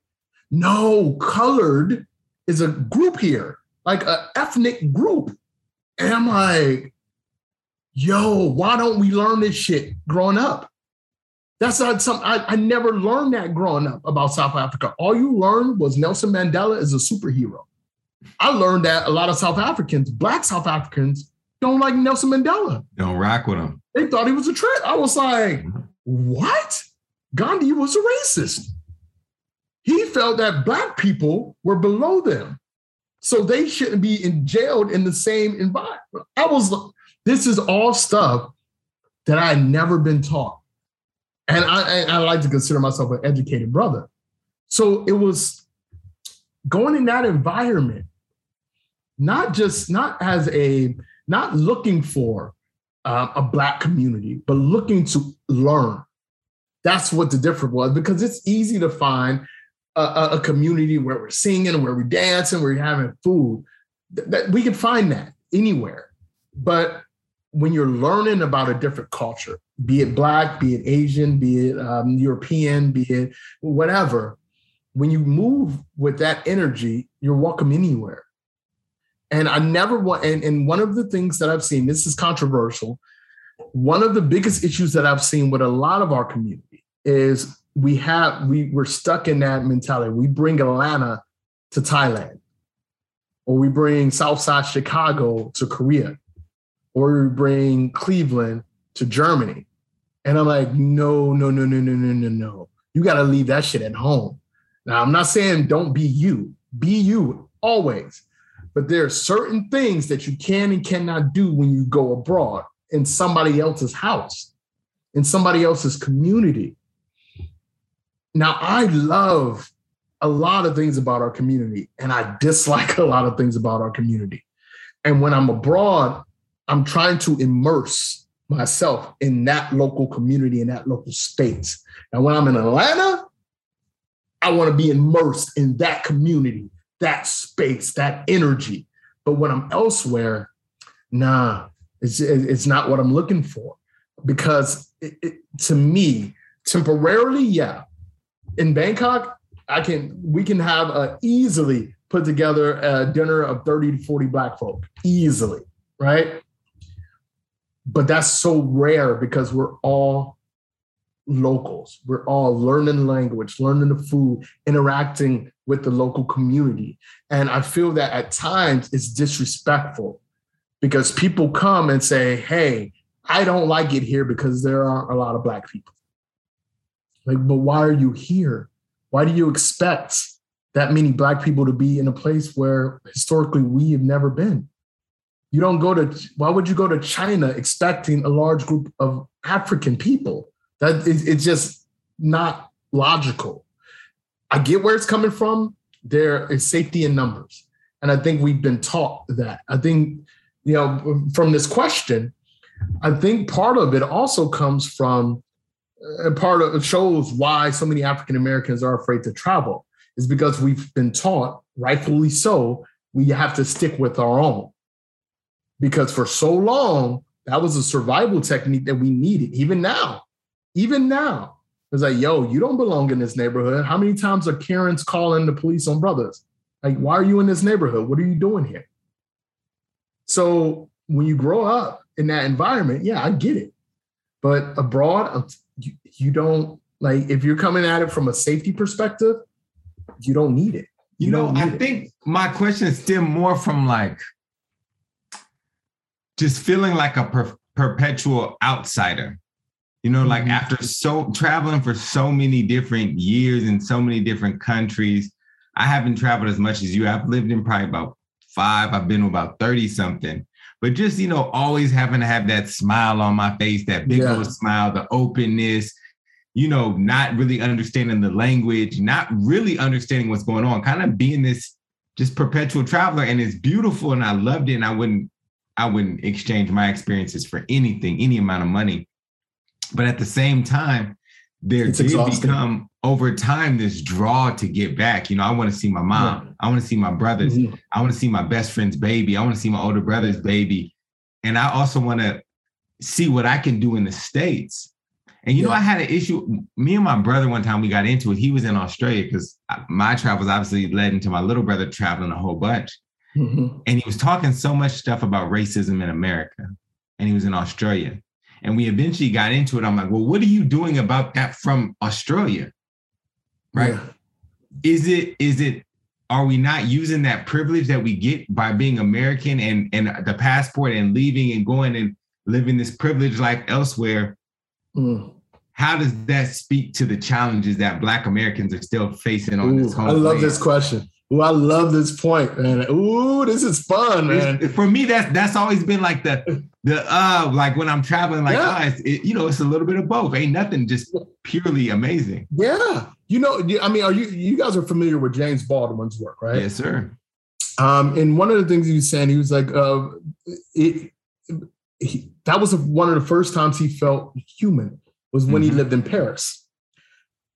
no, colored is a group here like an ethnic group. And I'm like, yo, why don't we learn this shit growing up? That's not something I, I never learned that growing up about South Africa. All you learned was Nelson Mandela is a superhero. I learned that a lot of South Africans, black South Africans, don't like Nelson Mandela. Don't rock with him. They thought he was a threat. I was like, mm-hmm. what? Gandhi was a racist. He felt that black people were below them. So they shouldn't be in jailed in the same environment. I was, this is all stuff that I had never been taught. And I, I like to consider myself an educated brother. So it was going in that environment, not just, not as a, not looking for uh, a black community, but looking to learn. That's what the difference was because it's easy to find a, a, community where we're singing, where we're dancing, where we're having food. Th- that we can find that anywhere. But when you're learning about a different culture, be it black, be it Asian, be it um, European, be it whatever, when you move with that energy, you're welcome anywhere. And I never want, and, and one of the things that I've seen, this is controversial. One of the biggest issues that I've seen with a lot of our community is we have, we, we're stuck in that mentality. We bring Atlanta to Thailand. or we bring Southside Chicago to Korea, or we bring Cleveland to Germany. And I'm like, no, no, no, no, no, no, no, no. You got to leave that shit at home. Now, I'm not saying don't be you, be you always. But there are certain things that you can and cannot do when you go abroad in somebody else's house, in somebody else's community. Now, I love a lot of things about our community, and I dislike [LAUGHS] a lot of things about our community. And when I'm abroad, I'm trying to immerse myself in that local community, in that local space. And when I'm in Atlanta, I want to be immersed in that community, that space, that energy. But when I'm elsewhere, nah, it's, it's not what I'm looking for. Because it, it, to me, temporarily, yeah. In Bangkok, I can we can have a easily put together a dinner of 30 to 40 black folk easily, right? But that's so rare because we're all locals. We're all learning language, learning the food, interacting with the local community. And I feel that at times it's disrespectful because people come and say, Hey, I don't like it here because there aren't a lot of Black people. Like, but why are you here? Why do you expect that many Black people to be in a place where historically we have never been? You don't go to, why would you go to China expecting a large group of African people? That is, it's just not logical. I get where it's coming from. There is safety in numbers. And I think we've been taught that. I think, you know, from this question, I think part of it also comes from uh, part of it shows why so many African Americans are afraid to travel is because we've been taught, rightfully so, we have to stick with our own. Because for so long, that was a survival technique that we needed. Even now, even now, it's like, yo, you don't belong in this neighborhood. How many times are Karens calling the police on brothers? Like, why are you in this neighborhood? What are you doing here? So when you grow up in that environment, yeah, I get it. But abroad, um, you, you don't like if you're coming at it from a safety perspective, you don't need it. You, you know, I it. think my question is still more from like just feeling like a per- perpetual outsider. You know, like mm-hmm. after so traveling for so many different years in so many different countries, I haven't traveled as much as you. I've lived in probably about five. I've been about 30 something. But just, you know, always having to have that smile on my face, that big yeah. old smile, the openness, you know, not really understanding the language, not really understanding what's going on, kind of being this just perpetual traveler. And it's beautiful and I loved it. And I wouldn't, I wouldn't exchange my experiences for anything, any amount of money. But at the same time, there it's did exhausting. become over time this draw to get back. You know, I want to see my mom. Yeah. I want to see my brothers. Mm-hmm. I want to see my best friend's baby. I want to see my older brother's baby. And I also want to see what I can do in the States. And you yeah. know, I had an issue. Me and my brother, one time we got into it. He was in Australia because my travels obviously led into my little brother traveling a whole bunch. Mm-hmm. And he was talking so much stuff about racism in America. And he was in Australia. And we eventually got into it. I'm like, well, what are you doing about that from Australia? Right. Yeah. Is it, is it, are we not using that privilege that we get by being American and, and the passport and leaving and going and living this privileged life elsewhere? Mm. How does that speak to the challenges that Black Americans are still facing on Ooh, this home? I love land? this question. Ooh, I love this point, man. Ooh, this is fun, man. It's, for me, that's that's always been like the the uh like when I'm traveling, like yeah. oh, it, you know, it's a little bit of both. Ain't nothing just purely amazing. Yeah, you know, I mean, are you you guys are familiar with James Baldwin's work, right? Yes, sir. Um, and one of the things he was saying, he was like, uh, it, he, that was one of the first times he felt human was when mm-hmm. he lived in Paris,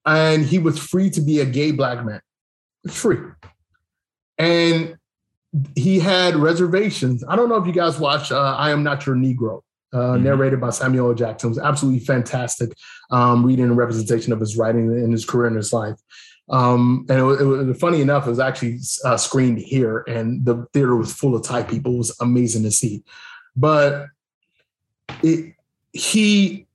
and he was free to be a gay black man, free and he had reservations. I don't know if you guys watch uh, I Am Not Your Negro, uh, mm-hmm. narrated by Samuel L. Jackson. It was absolutely fantastic um, reading a representation of his writing in his career and his life. Um, and it was, it was, funny enough, it was actually uh, screened here, and the theater was full of Thai people. It was amazing to see. But it, he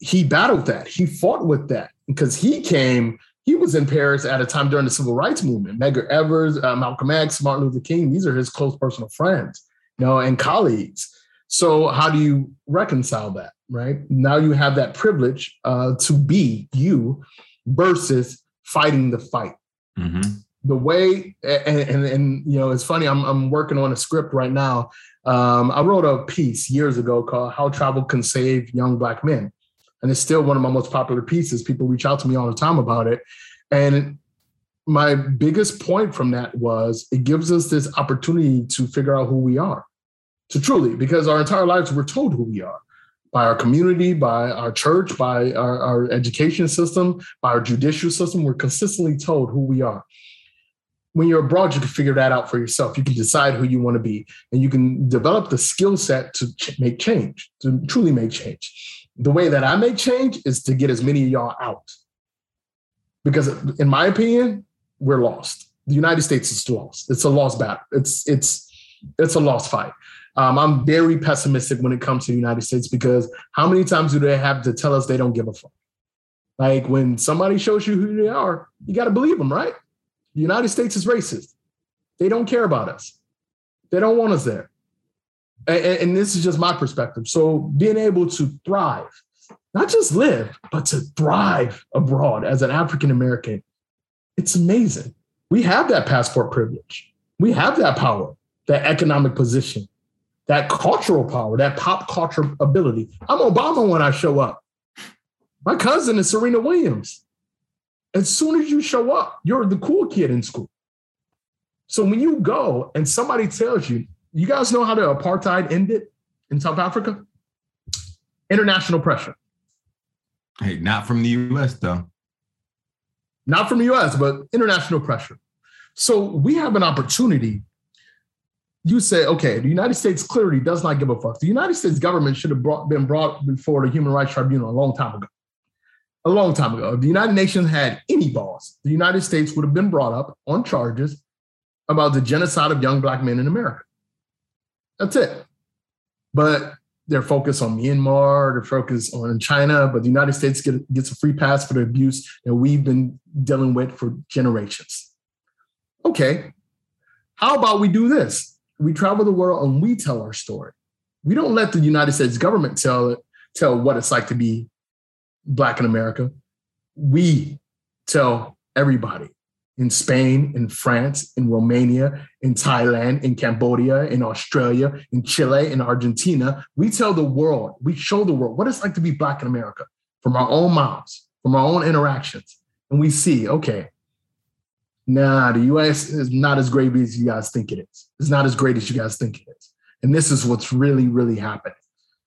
he battled that. He fought with that because he came he was in Paris at a time during the civil rights movement. Medgar Evers, uh, Malcolm X, Martin Luther King, these are his close personal friends, you know, and colleagues. So how do you reconcile that, right? Now you have that privilege uh, to be you versus fighting the fight. Mm-hmm. The way, and, and, and, you know, it's funny, I'm, I'm working on a script right now. Um, I wrote a piece years ago called How Travel Can Save Young Black Men and it's still one of my most popular pieces. People reach out to me all the time about it. And my biggest point from that was it gives us this opportunity to figure out who we are, to truly, because our entire lives we're told who we are by our community, by our church, by our, our education system, by our judicial system. We're consistently told who we are when you're abroad, you can figure that out for yourself. You can decide who you want to be, and you can develop the skill set to ch- make change, to truly make change the way that I make change is to get as many of y'all out. Because in my opinion, we're lost. The United States is lost. It's a lost battle. It's it's it's a lost fight. Um, I'm very pessimistic when it comes to the United States because how many times do they have to tell us they don't give a fuck? Like when somebody shows you who they are, you got to believe them, right? The United States is racist. They don't care about us. They don't want us there and, and this is just my perspective. So being able to thrive, not just live, but to thrive abroad as an African American, it's amazing. We have that passport privilege. We have that power, that economic position, that cultural power, that pop culture ability. I'm Obama when I show up. My cousin is Serena Williams. As soon as you show up, you're the cool kid in school. So when you go and somebody tells you, you guys know how the apartheid ended in South Africa? International pressure. Hey, not from the US though. Not from the US, but international pressure. So we have an opportunity. You say, okay, the United States clearly does not give a fuck. The United States government should have brought, been brought before the Human Rights Tribunal a long time ago. A long time ago. If the United Nations had any balls, the United States would have been brought up on charges about the genocide of young black men in America. That's it. But they're focused on Myanmar, they're focused on China, but the United States get, gets a free pass for the abuse that we've been dealing with for generations. Okay, how about we do this? We travel the world and we tell our story. We don't let the United States government tell it, tell what it's like to be Black in America. We tell everybody in Spain, in France, in Romania, in Thailand, in Cambodia, in Australia, in Chile, in Argentina. We tell the world, we show the world what it's like to be Black in America from our own mouths, from our own interactions. And we see, okay, nah, the US is not as great as you guys think it is. It's not as great as you guys think it is. And this is what's really, really happening.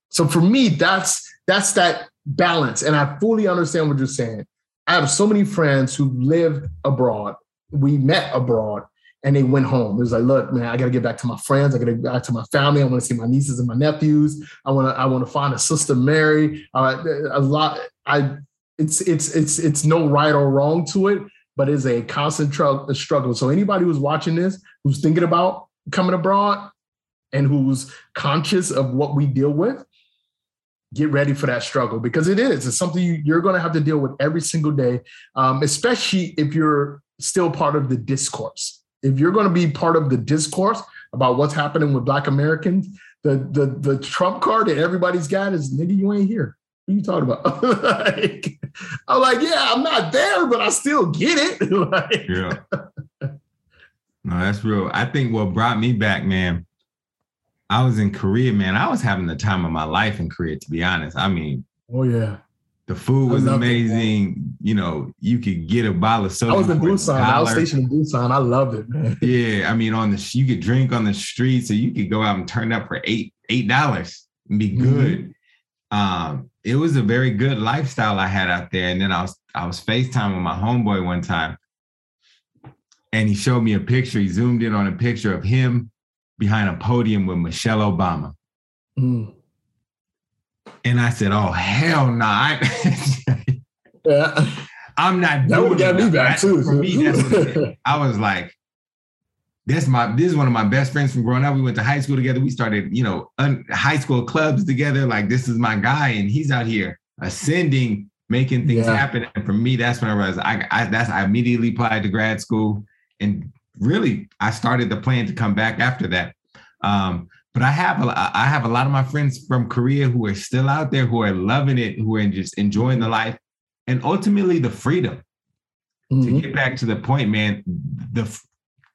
So for me, that's that's that balance. And I fully understand what you're saying. I have so many friends who lived abroad. We met abroad and they went home. It was like, look, man, I got to get back to my friends. I got to get back to my family. I want to see my nieces and my nephews. I want to, I want to find a sister Mary. Uh, a lot. I, it's, it's, it's, it's no right or wrong to it, but it's a constant tr- struggle. So anybody who's watching this, who's thinking about coming abroad and who's conscious of what we deal with, get ready for that struggle because it is. It's something you, are going to have to deal with every single day, um, especially if you're still part of the discourse. If you're going to be part of the discourse about what's happening with Black Americans, the the the Trump card that everybody's got is nigga, you ain't here. What you talking about? [LAUGHS] like, I'm like, yeah, I'm not there, but I still get it. [LAUGHS] like, yeah. No, that's real. I think what brought me back, man, I was in Korea, man. I was having the time of my life in Korea, to be honest. I mean, oh yeah, the food was amazing. It, you know, you could get a bottle of soda. I was in Busan. I was stationed in Busan. I loved it, man. [LAUGHS] Yeah, I mean, on the you could drink on the street, so you could go out and turn up for eight eight dollars and be mm-hmm. good. Mm-hmm. Um, it was a very good lifestyle I had out there. And then I was I was FaceTime with my homeboy one time, and he showed me a picture. He zoomed in on a picture of him behind a podium with Michelle Obama. Mm. And I said, "Oh hell no!" Nah. yeah. [LAUGHS] I'm not. That would get me back too. For me, I was like, "That's my. This is one of my best friends from growing up. We went to high school together. We started, you know, un, high school clubs together. Like this is my guy, and he's out here ascending making things yeah. happen. And for me, that's when I realized I, I that's I immediately applied to grad school, and really I started the plan to come back after that. Um, but I have a, I have a lot of my friends from Korea who are still out there who are loving it, who are just enjoying the life, and ultimately the freedom. Mm-hmm. To get back to the point, man, the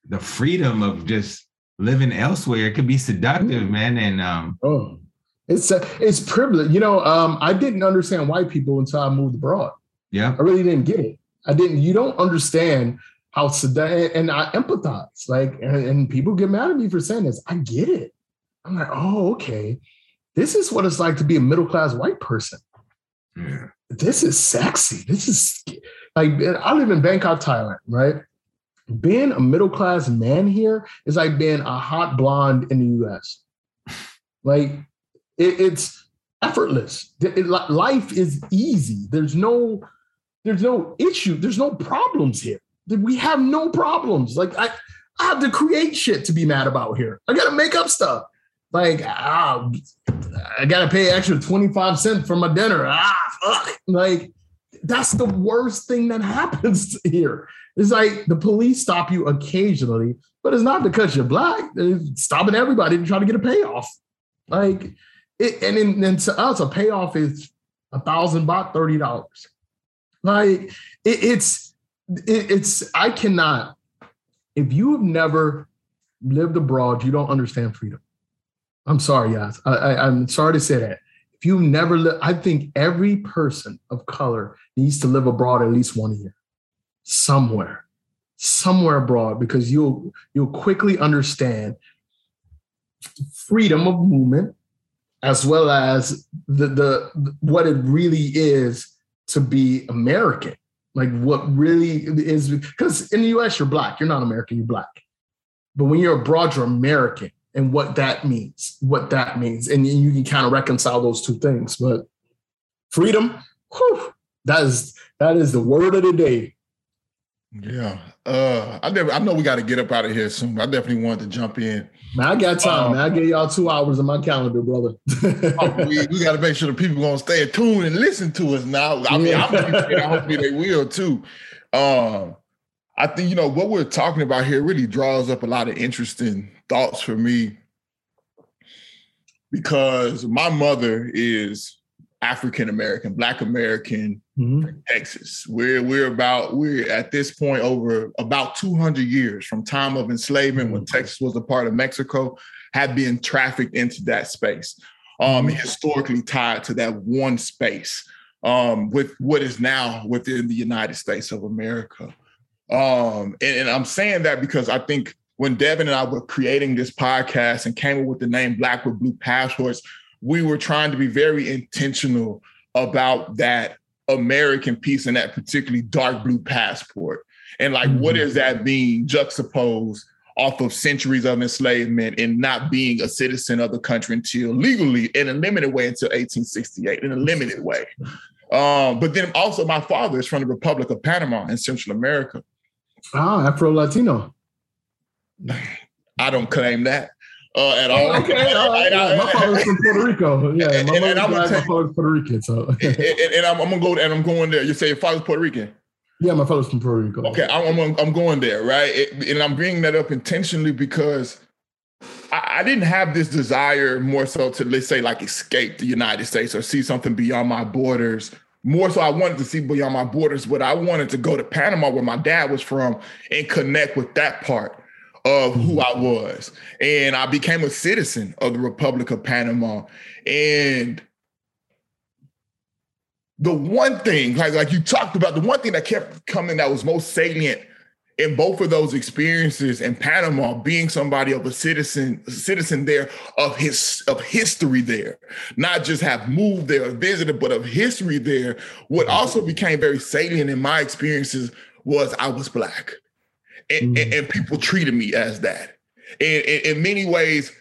the freedom of just living elsewhere it could be seductive, mm-hmm. man. And um, oh, it's a, it's privilege. You know, um, I didn't understand white people until I moved abroad. Yeah, I really didn't get it. I didn't. You don't understand how seductive, and I empathize. Like, and, and people get mad at me for saying this. I get it. I'm like, oh, okay. This is what it's like to be a middle class white person. Yeah. This is sexy. This is like I live in Bangkok, Thailand, right? Being a middle class man here is like being a hot blonde in the US. [LAUGHS] Like it, it's effortless. It, life is easy. There's no, there's no issue. There's no problems here. We have no problems. Like I, I have to create shit to be mad about here. I got to make up stuff. Like ah, I got to pay extra twenty five cents for my dinner. Ah, fuck. Like that's the worst thing that [LAUGHS] happens here. It's like the police stop you occasionally, but it's not because you're black. They're stopping everybody to try to get a payoff. Like it, and then to us, a payoff is a thousand baht, thirty dollars. Like it, it's it, it's I cannot. If you have never lived abroad, you don't understand freedom. I'm sorry, guys. I, I'm sorry to say that. If you've never lived, I think every person of color needs to live abroad at least one year, somewhere, somewhere abroad, because you'll you'll quickly understand freedom of movement as well as the, the what it really is to be American. Like what really is because in the US you're black, you're not American, you're black. But when you're abroad, you're American and what that means, what that means. And you can kind of reconcile those two things. But freedom, whew, that is that is the word of the day. Yeah. Uh I never I know we got to get up out of here soon. I definitely wanted to jump in. Man, I got time, um, man. I give y'all two hours in my calendar, brother. [LAUGHS] oh, we, we got to make sure the people gonna stay tuned and listen to us now. I mean, yeah. I hopefully they will too. Um, I think you know what we're talking about here really draws up a lot of interesting thoughts for me because my mother is African American, Black American, mm-hmm. Texas. We're we're about we're at this point over about 200 years from time of enslavement mm-hmm. when Texas was a part of Mexico, had been trafficked into that space, um, mm-hmm. historically tied to that one space um, with what is now within the United States of America. Um, and, and I'm saying that because I think when Devin and I were creating this podcast and came up with the name Black with Blue Passports, we were trying to be very intentional about that American piece and that particularly dark blue passport. And like, mm-hmm. what does that mean juxtaposed off of centuries of enslavement and not being a citizen of the country until legally in a limited way until 1868, in a limited way. Um, but then also my father is from the Republic of Panama in Central America. Ah, Afro Latino. I don't claim that uh, at all. Okay, all right. Yeah, my father's from Puerto Rico. Yeah, and, my, and, and I'm gonna my father's Puerto Rican. So, [LAUGHS] and, and I'm, I'm, gonna go and I'm going there. You say your father's Puerto Rican. Yeah, my father's from Puerto Rico. Okay, I'm I'm, I'm going there, right? It, and I'm bringing that up intentionally because I, I didn't have this desire more so to let's say like escape the United States or see something beyond my borders more so I wanted to see beyond my borders, but I wanted to go to Panama where my dad was from and connect with that part of who I was. And I became a citizen of the Republic of Panama. And the one thing, like, like you talked about, the one thing that kept coming that was most salient in both of those experiences in Panama, being somebody of a citizen, a citizen there of his of history there, not just have moved there or visited, but of history there. What mm-hmm. also became very salient in my experiences was I was black and, mm. and, people treated me as that. And, and in many ways,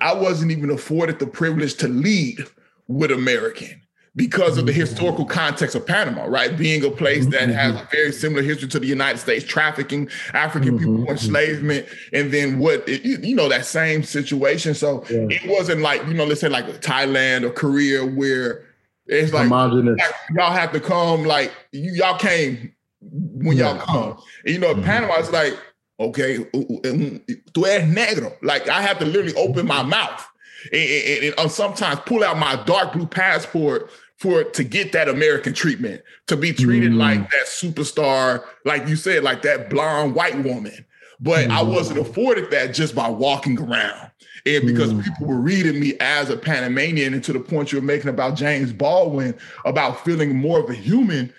I wasn't even afforded the privilege to lead with American because of the mm-hmm. historical context of Panama, right? Being a place that has mm-hmm. a very similar history to the United States, trafficking African mm-hmm. people, enslavement, and then what, you know, that same situation. So yeah. it wasn't like, you know, let's say like Thailand or Korea where It's like, like y'all have to come, like you, y'all came when y'all come. And, you know, mm-hmm. Panama is like, okay, tú eres negro. Like I have to literally open my mouth and, and, and, and sometimes pull out my dark blue passport for to get that American treatment, to be treated mm. like that superstar, like you said, like that blonde white woman. But mm. I wasn't afforded that just by walking around. And because mm. people were reading me as a Panamanian, and to the point you were making about James Baldwin, about feeling more of a human,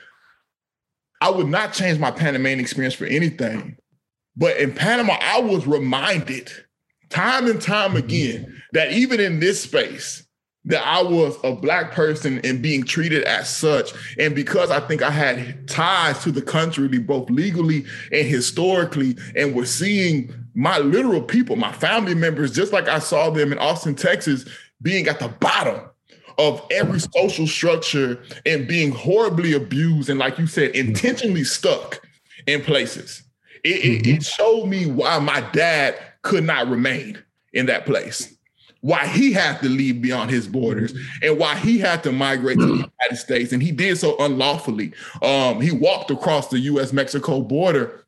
I would not change my Panamanian experience for anything. But in Panama, I was reminded time and time mm-hmm. again that even in this space, that I was a black person and being treated as such. And because I think I had ties to the country, both legally and historically, and was seeing my literal people, my family members, just like I saw them in Austin, Texas, being at the bottom of every social structure and being horribly abused and, like you said, intentionally stuck in places. It, mm-hmm. it, it showed me why my dad could not remain in that place why he had to leave beyond his borders and why he had to migrate to the United States. And he did so unlawfully. Um, he walked across the US Mexico border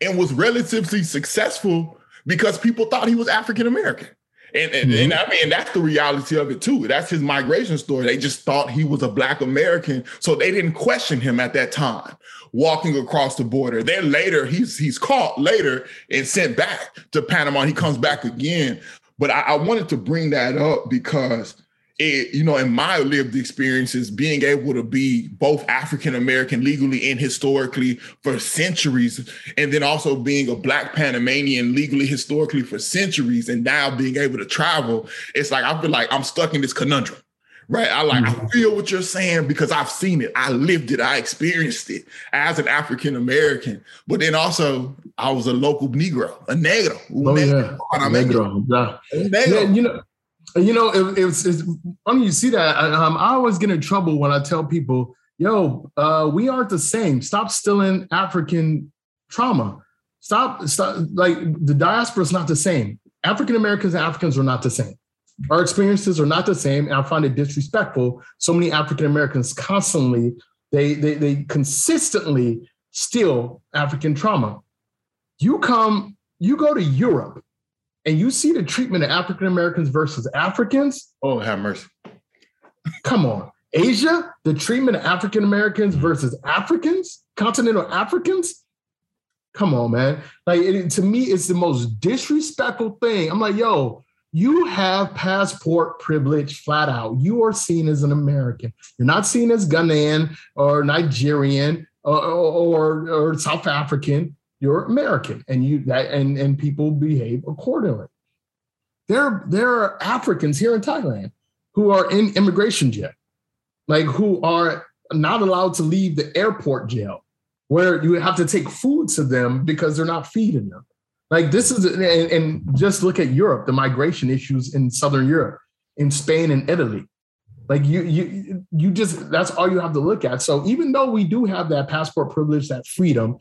and was relatively successful because people thought he was African American. And, and, mm-hmm. and, I mean, that's the reality of it too. That's his migration story. They just thought he was a Black American, so they didn't question him at that time walking across the border. Then later, he's he's caught later and sent back to Panama. He comes back again, but I, I wanted to bring that up because it, you know, in my lived experiences, being able to be both African American legally and historically for centuries, and then also being a Black Panamanian legally, historically for centuries, and now being able to travel, it's like I feel like I'm stuck in this conundrum right? I like, mm-hmm. I feel what you're saying because I've seen it, I lived it, I experienced it as an African American. But then also, I was a local Negro, a negro. Oh negro, yeah, negro. Yeah. negro. Yeah, you know. You know, it, it's, it's funny you see that. I, um, I always get in trouble when I tell people, "Yo, uh, we aren't the same. Stop stealing African trauma. Stop, stop. Like the diaspora is not the same. African Americans and Africans are not the same our experiences are not the same, and I find it disrespectful. So many African Americans constantly, they, they they consistently steal African trauma. You come, you go to Europe, and you see the treatment of African Americans versus Africans. Oh, have mercy! Come on, Asia, the treatment of African Americans versus Africans, continental Africans. Come on, man! Like it, to me, it's the most disrespectful thing. I'm like, yo, you have passport privilege flat out. You are seen as an American. You're not seen as Ghanaian or Nigerian or, or, or South African. You're American, and you that and and people behave accordingly. There, there are Africans here in Thailand who are in immigration jail, like who are not allowed to leave the airport jail, where you have to take food to them because they're not feeding them. Like this is, and, and just look at Europe, the migration issues in Southern Europe, in Spain and Italy. Like you, you, you just that's all you have to look at. So even though we do have that passport privilege, that freedom,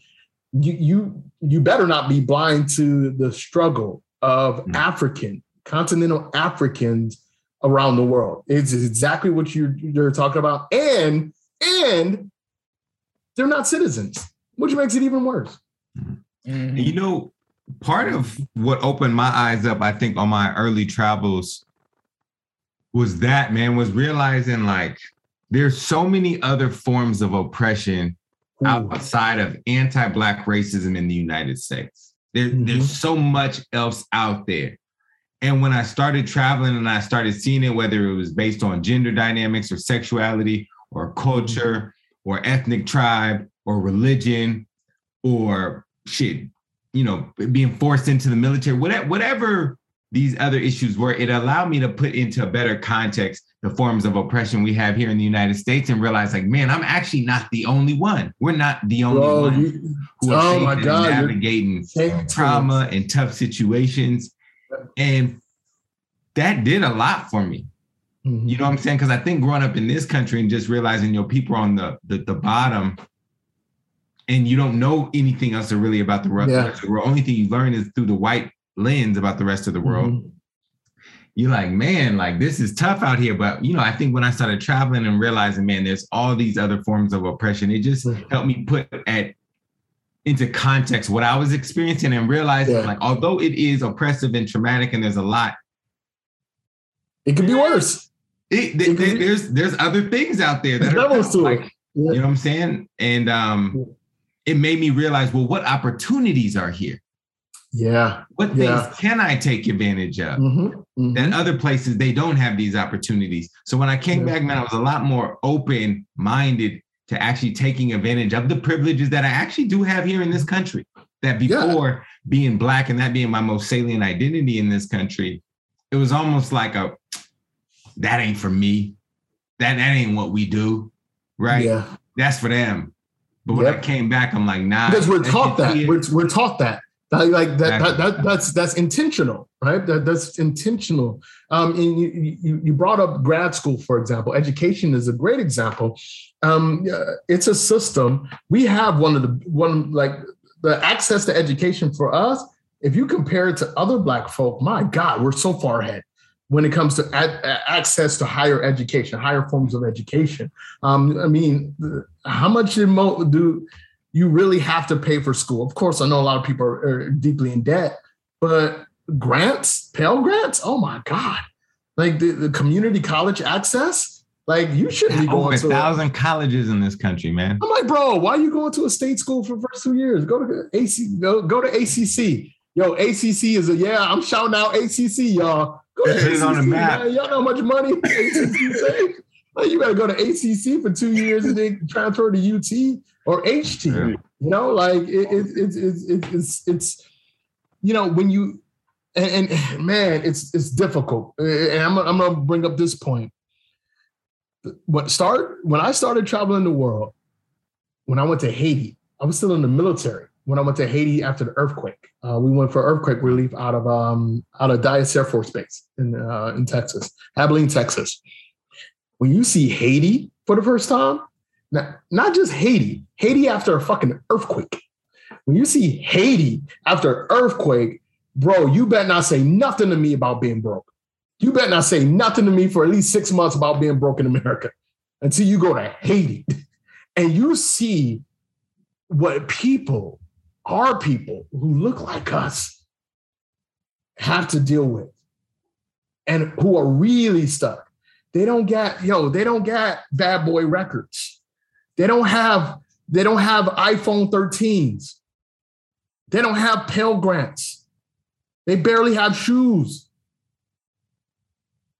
you you you better not be blind to the struggle of mm-hmm. African continental Africans around the world. It's exactly what you're you're talking about, and and they're not citizens, which makes it even worse. Mm-hmm. You know, part of what opened my eyes up, I think, on my early travels was that, man, was realizing like there's so many other forms of oppression Ooh. outside of anti-black racism in the United States. There, mm-hmm. There's so much else out there. And when I started traveling and I started seeing it, whether it was based on gender dynamics or sexuality or culture or ethnic tribe or religion or shit, you know, being forced into the military, whatever, whatever these other issues were, it allowed me to put into a better context the forms of oppression we have here in the United States and realize, like, man, I'm actually not the only one. We're not the only Bro, one you, who are oh my God, navigating trauma and tough situations. And that did a lot for me. Mm-hmm. You know what I'm saying? Because I think growing up in this country and just realizing, your know, people on the, the, the bottom and you don't know anything else really about the rest, yeah. of the world. Only thing you learn is through the white lens about the rest of the world. Mm-hmm. You're like, man, like this is tough out here. But you know, I think when I started traveling and realizing, man, there's all these other forms of oppression, it just mm-hmm. helped me put at into context what I was experiencing and realizing, yeah. like, although it is oppressive and traumatic, and there's a lot, it could be worse. It, it it, there's there's other things out there that are like, yeah. you know what I'm saying, and um, it made me realize, well, what opportunities are here? Yeah. What yeah. things can I take advantage of? Mm-hmm. Mm-hmm. That other places they don't have these opportunities. So when I came back, man, I was a lot more open minded to actually taking advantage of the privileges that I actually do have here in this country. That before yeah. being black and that being my most salient identity in this country, it was almost like a that ain't for me. That that ain't what we do. Right. Yeah. That's for them. But when yep. I came back, I'm like, nah. Because we're taught that. We're, we're taught that. Like that, that, that, that's that's intentional, right? That that's intentional. Um, and you, you you brought up grad school, for example. Education is a great example. Um, it's a system. We have one of the one like the access to education for us. If you compare it to other Black folk, my God, we're so far ahead when it comes to ad- access to higher education, higher forms of education. Um, I mean, how much do you really have to pay for school. Of course, I know a lot of people are, are deeply in debt, but grants, Pell grants, oh my God. Like the, the community college access, like you shouldn't be going Over to a thousand colleges in this country, man. I'm like, bro, why are you going to a state school for the first two years? Go to AC, go, go to ACC. Yo, ACC is a yeah. I'm shouting out ACC, y'all. Go to ACC, on the map. Man. Y'all know how much money ACC save. [LAUGHS] Like, you better go to ACC for two years and then transfer to UT or HT. Yeah. You know, like it, it, it, it, it's it's you know when you and, and, man, it's it's difficult. And I'm I'm gonna bring up this point. What start when I started traveling the world, when I went to Haiti, I was still in the military. When I went to Haiti after the earthquake, uh, we went for earthquake relief out of um, out of Dyess Air Force Base in uh, in Texas, Abilene, Texas. When you see Haiti for the first time, now, not just Haiti, Haiti after a fucking earthquake. When you see Haiti after earthquake, bro, you better not say nothing to me about being broke. You better not say nothing to me for at least six months about being broke in America until you go to Haiti [LAUGHS] and you see what people, our people who look like us, have to deal with and who are really stuck. They don't get, yo, they don't get bad boy records. They don't have they don't have iPhone 13s. They don't have Pell Grants. They barely have shoes.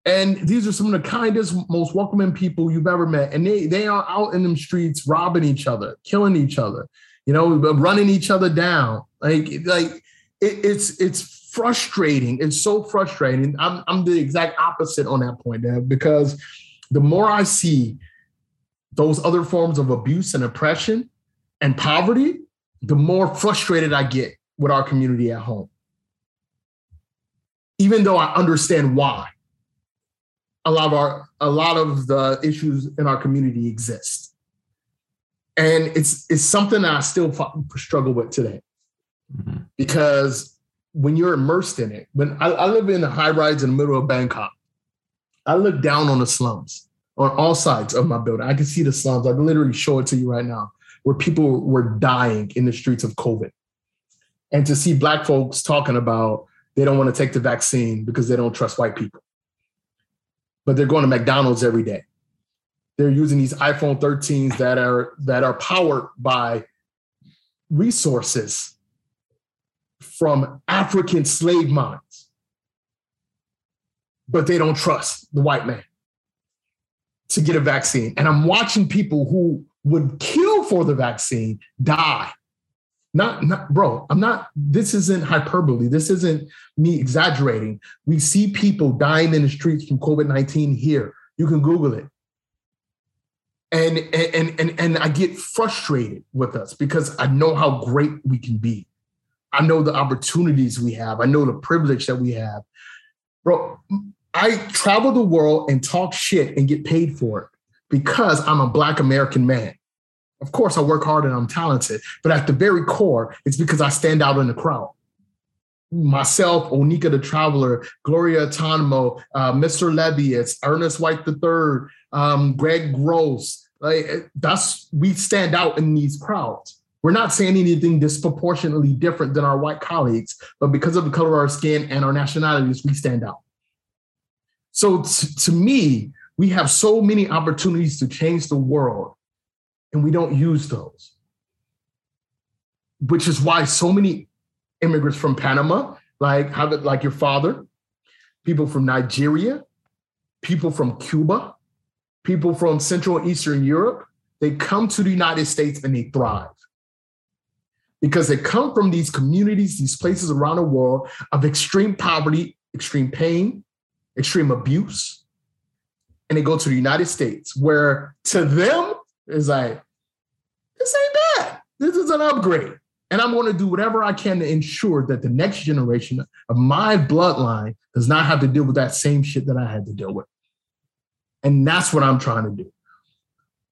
And these are some of the kindest, most welcoming people you've ever met. And they they are out in them streets robbing each other, killing each other, you know, running each other down. Like, like it, it's it's frustrating. It's so frustrating. I'm I'm the exact opposite on that point, Dad, because the more I see those other forms of abuse and oppression and poverty, the more frustrated I get with our community at home. Even though I understand why a lot of our a lot of the issues in our community exist. And it's it's something that I still struggle with today. Mm-hmm. Because when you're immersed in it, when I, I live in a high rise in the middle of Bangkok, I look down on the slums on all sides of my building. I can see the slums. I can literally show it to you right now, where people were dying in the streets of COVID. And to see black folks talking about they don't want to take the vaccine because they don't trust white people. But they're going to McDonald's every day. They're using these iPhone 13s that are that are powered by resources from African slave mines. But they don't trust the white man to get a vaccine. And I'm watching people who would kill for the vaccine die. Not, not, bro, I'm not, this isn't hyperbole. This isn't me exaggerating. We see people dying in the streets from COVID 19 here. You can Google it. And, and, and, and I get frustrated with us because I know how great we can be. I know the opportunities we have. I know the privilege that we have. Bro, I travel the world and talk shit and get paid for it because I'm a Black American man. Of course, I work hard and I'm talented, but at the very core, it's because I stand out in the crowd. myself, Oneika the Traveler, Gloria Atanmo, uh, Mr. Lebbius, Ernest White III, um, Greg Gross. Like that's we stand out in these crowds. We're not saying anything disproportionately different than our white colleagues, but because of the color of our skin and our nationalities, we stand out. So t- to me, we have so many opportunities to change the world, and we don't use those. Which is why so many immigrants from Panama, like have it like your father, people from Nigeria, people from Cuba, people from Central and Eastern Europe, they come to the United States and they thrive. Because they come from these communities, these places around the world of extreme poverty, extreme pain, extreme abuse. And they go to the United States, where to them is like, this ain't bad. This is an upgrade. And I'm going to do whatever I can to ensure that the next generation of my bloodline does not have to deal with that same shit that I had to deal with. And that's what I'm trying to do.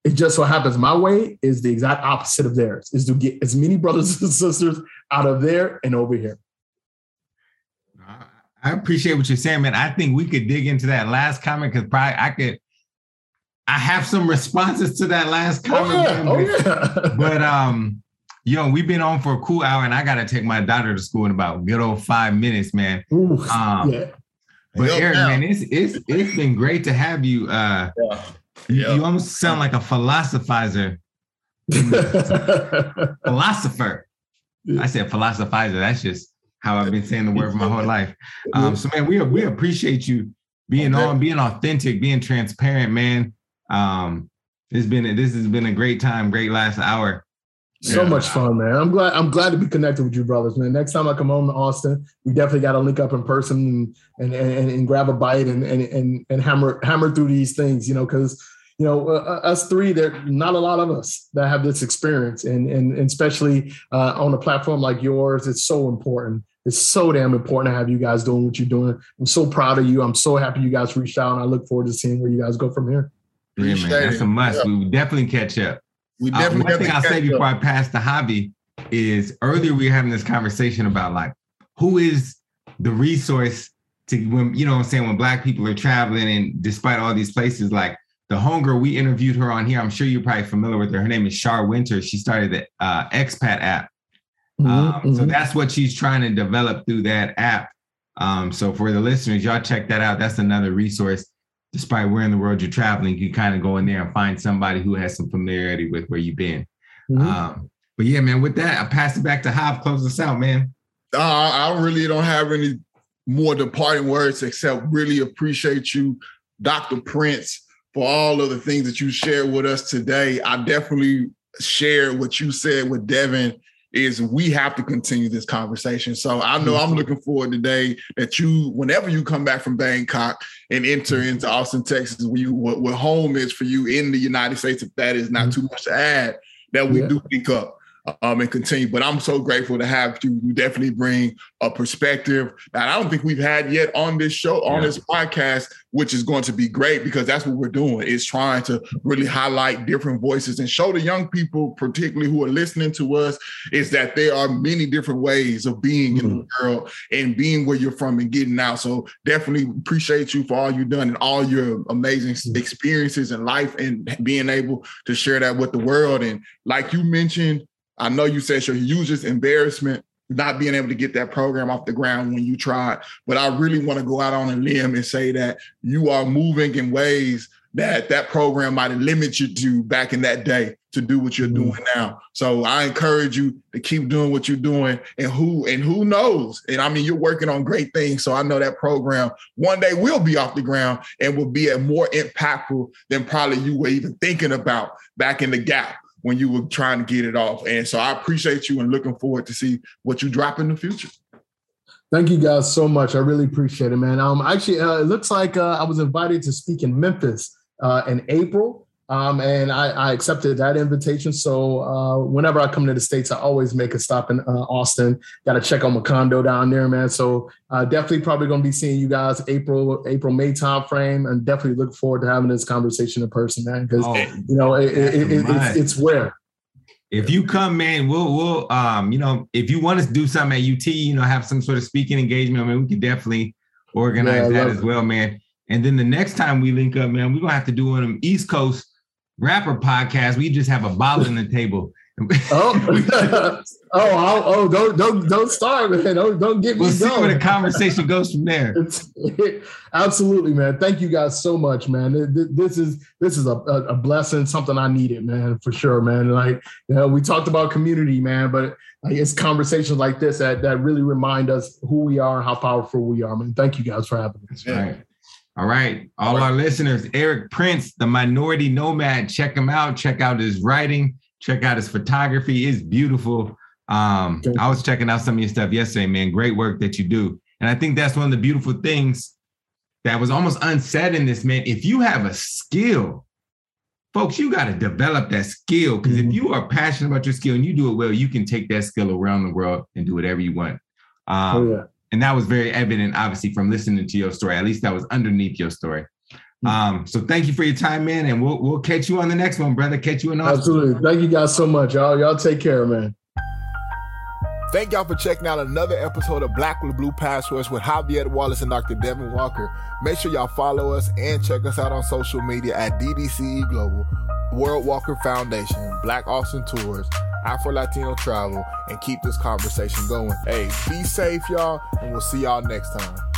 It just so happens my way is the exact opposite of theirs, is to get as many brothers [LAUGHS] and sisters out of there and over here. I appreciate what you're saying, man. I think we could dig into that last comment because probably I could. I have some responses to that last comment. Oh, yeah. Man, oh, yeah. [LAUGHS] but um, yo, we've been on for a cool hour, and I gotta take my daughter to school in about good old five minutes, man. Ooh, um, yeah. But Yo, Eric, man, it's it's it's been great to have you. Uh, yeah. You, you almost sound like a philosophizer. [LAUGHS] Philosopher. I said philosophizer. That's just how I've been saying the word for my whole life. Um, so man, we we appreciate you being okay. on, being authentic, being transparent, man. Um, it's been this has been a great time, great last hour. So yeah. much fun, man. I'm glad I'm glad to be connected with you, brothers, man. Next time I come home to Austin, we definitely got to link up in person and and, and, and grab a bite and, and and and hammer hammer through these things, you know, because you know uh, uh, us three, there not a lot of us that have this experience, and and, and especially uh, on a platform like yours, it's so important. It's so damn important to have you guys doing what you're doing. I'm so proud of you. I'm so happy you guys reached out, and I look forward to seeing where you guys go from here. Yeah, man, that's a must. Yeah. We will definitely catch up. We uh, definitely. Uh, one thing I'll say before I pass the hobby is earlier we were having this conversation about like who is the resource to when you know I'm saying when black people are traveling and despite all these places like the homegirl we interviewed her on here I'm sure you're probably familiar with her her name is Shar Winter she started the uh, expat app um, mm-hmm. so that's what she's trying to develop through that app um, so for the listeners y'all check that out that's another resource despite where in the world you're traveling, you kind of go in there and find somebody who has some familiarity with where you've been. Mm-hmm. Um, but yeah, man, with that, I pass it back to Hav. Close us out, man. Uh, I really don't have any more departing words except really appreciate you, Dr. Prince, for all of the things that you shared with us today. I definitely share what you said with Devin is we have to continue this conversation. So I know I'm looking forward today that you, whenever you come back from Bangkok and enter into Austin, Texas, where you what, what home is for you in the United States, if that is not mm-hmm. too much to add, that we yeah. do pick up um, and continue. But I'm so grateful to have you. You definitely bring a perspective that I don't think we've had yet on this show, on yeah. this podcast, which is going to be great because that's what we're doing is trying to really highlight different voices and show the young people, particularly who are listening to us, is that there are many different ways of being mm-hmm. in the mm-hmm. world and being where you're from and getting out. So definitely appreciate you for all you've done and all your amazing mm-hmm. experiences in life and being able to share that with the world. And like you mentioned, I know you said your hugest embarrassment not being able to get that program off the ground when you tried, but I really want to go out on a limb and say that you are moving in ways that that program might have limited you to back in that day to do what you're mm-hmm. doing now. So I encourage you to keep doing what you're doing and who and who knows. And I mean you're working on great things. So I know that program one day will be off the ground and will be a more impactful than probably you were even thinking about back in the gap when you were trying to get it off. And so I appreciate you and looking forward to see what you drop in the future. Thank you guys so much. I really appreciate it, man. Um, actually, uh, it looks like uh, I was invited to speak in Memphis uh, in April. Um, and I, I, accepted that invitation. So uh, whenever I come to the states, I always make a stop in uh, Austin. Got to check on my condo down there, man. So uh, definitely probably going to be seeing you guys April, April, May time frame, and definitely look forward to having this conversation in person, man. Because oh, you know it, it, it, it's, it's where if you come, man, we'll we'll um, you know, if you want to do something at UT, you know, have some sort of speaking engagement, I mean, we can definitely organize yeah, that as well, man. And then the next time we link up, man, we're gonna have to do one of them East Coast rapper podcast. We just have a bottle in the table. oh, [LAUGHS] [LAUGHS] oh, oh, don't don't don't start, man. Don't don't get me we'll see where the conversation goes from there. [LAUGHS] absolutely, man. Thank you guys so much, man. This is this is a, a blessing, something I needed, man, for sure, man. Like, you know, we talked about community, man, but it's conversations like this that that really remind us who we are, and how powerful we are, man. Thank you guys for having us. Right. All right. All, our listeners, Eric Prince, the minority nomad, check him out. Check out his writing Check out his photography. It's beautiful. Um, I was checking out some of your stuff yesterday, man. Great work that you do. And I think that's one of the beautiful things that was almost unsaid in this, man. If you have a skill, folks, you got to develop that skill. Because mm-hmm. if you are passionate about your skill and you do it well, you can take that skill around the world and do whatever you want. Um, oh, yeah. And that was very evident, obviously, from listening to your story. At least that was underneath your story. Um, so thank you for your time, man, and we'll we'll catch you on the next one, brother. Catch you in Austin. Absolutely. Thank you guys so much, y'all. Y'all take care, man. Thank y'all for checking out another episode of Black with Blue Passports with Javier Wallace and Dr. Devin Walker. Make sure y'all follow us and check us out on social media at DDCE Global, World Walker Foundation, Black Austin Tours, Afro Latino Travel, and keep this conversation going. Hey, be safe, y'all, and we'll see y'all next time.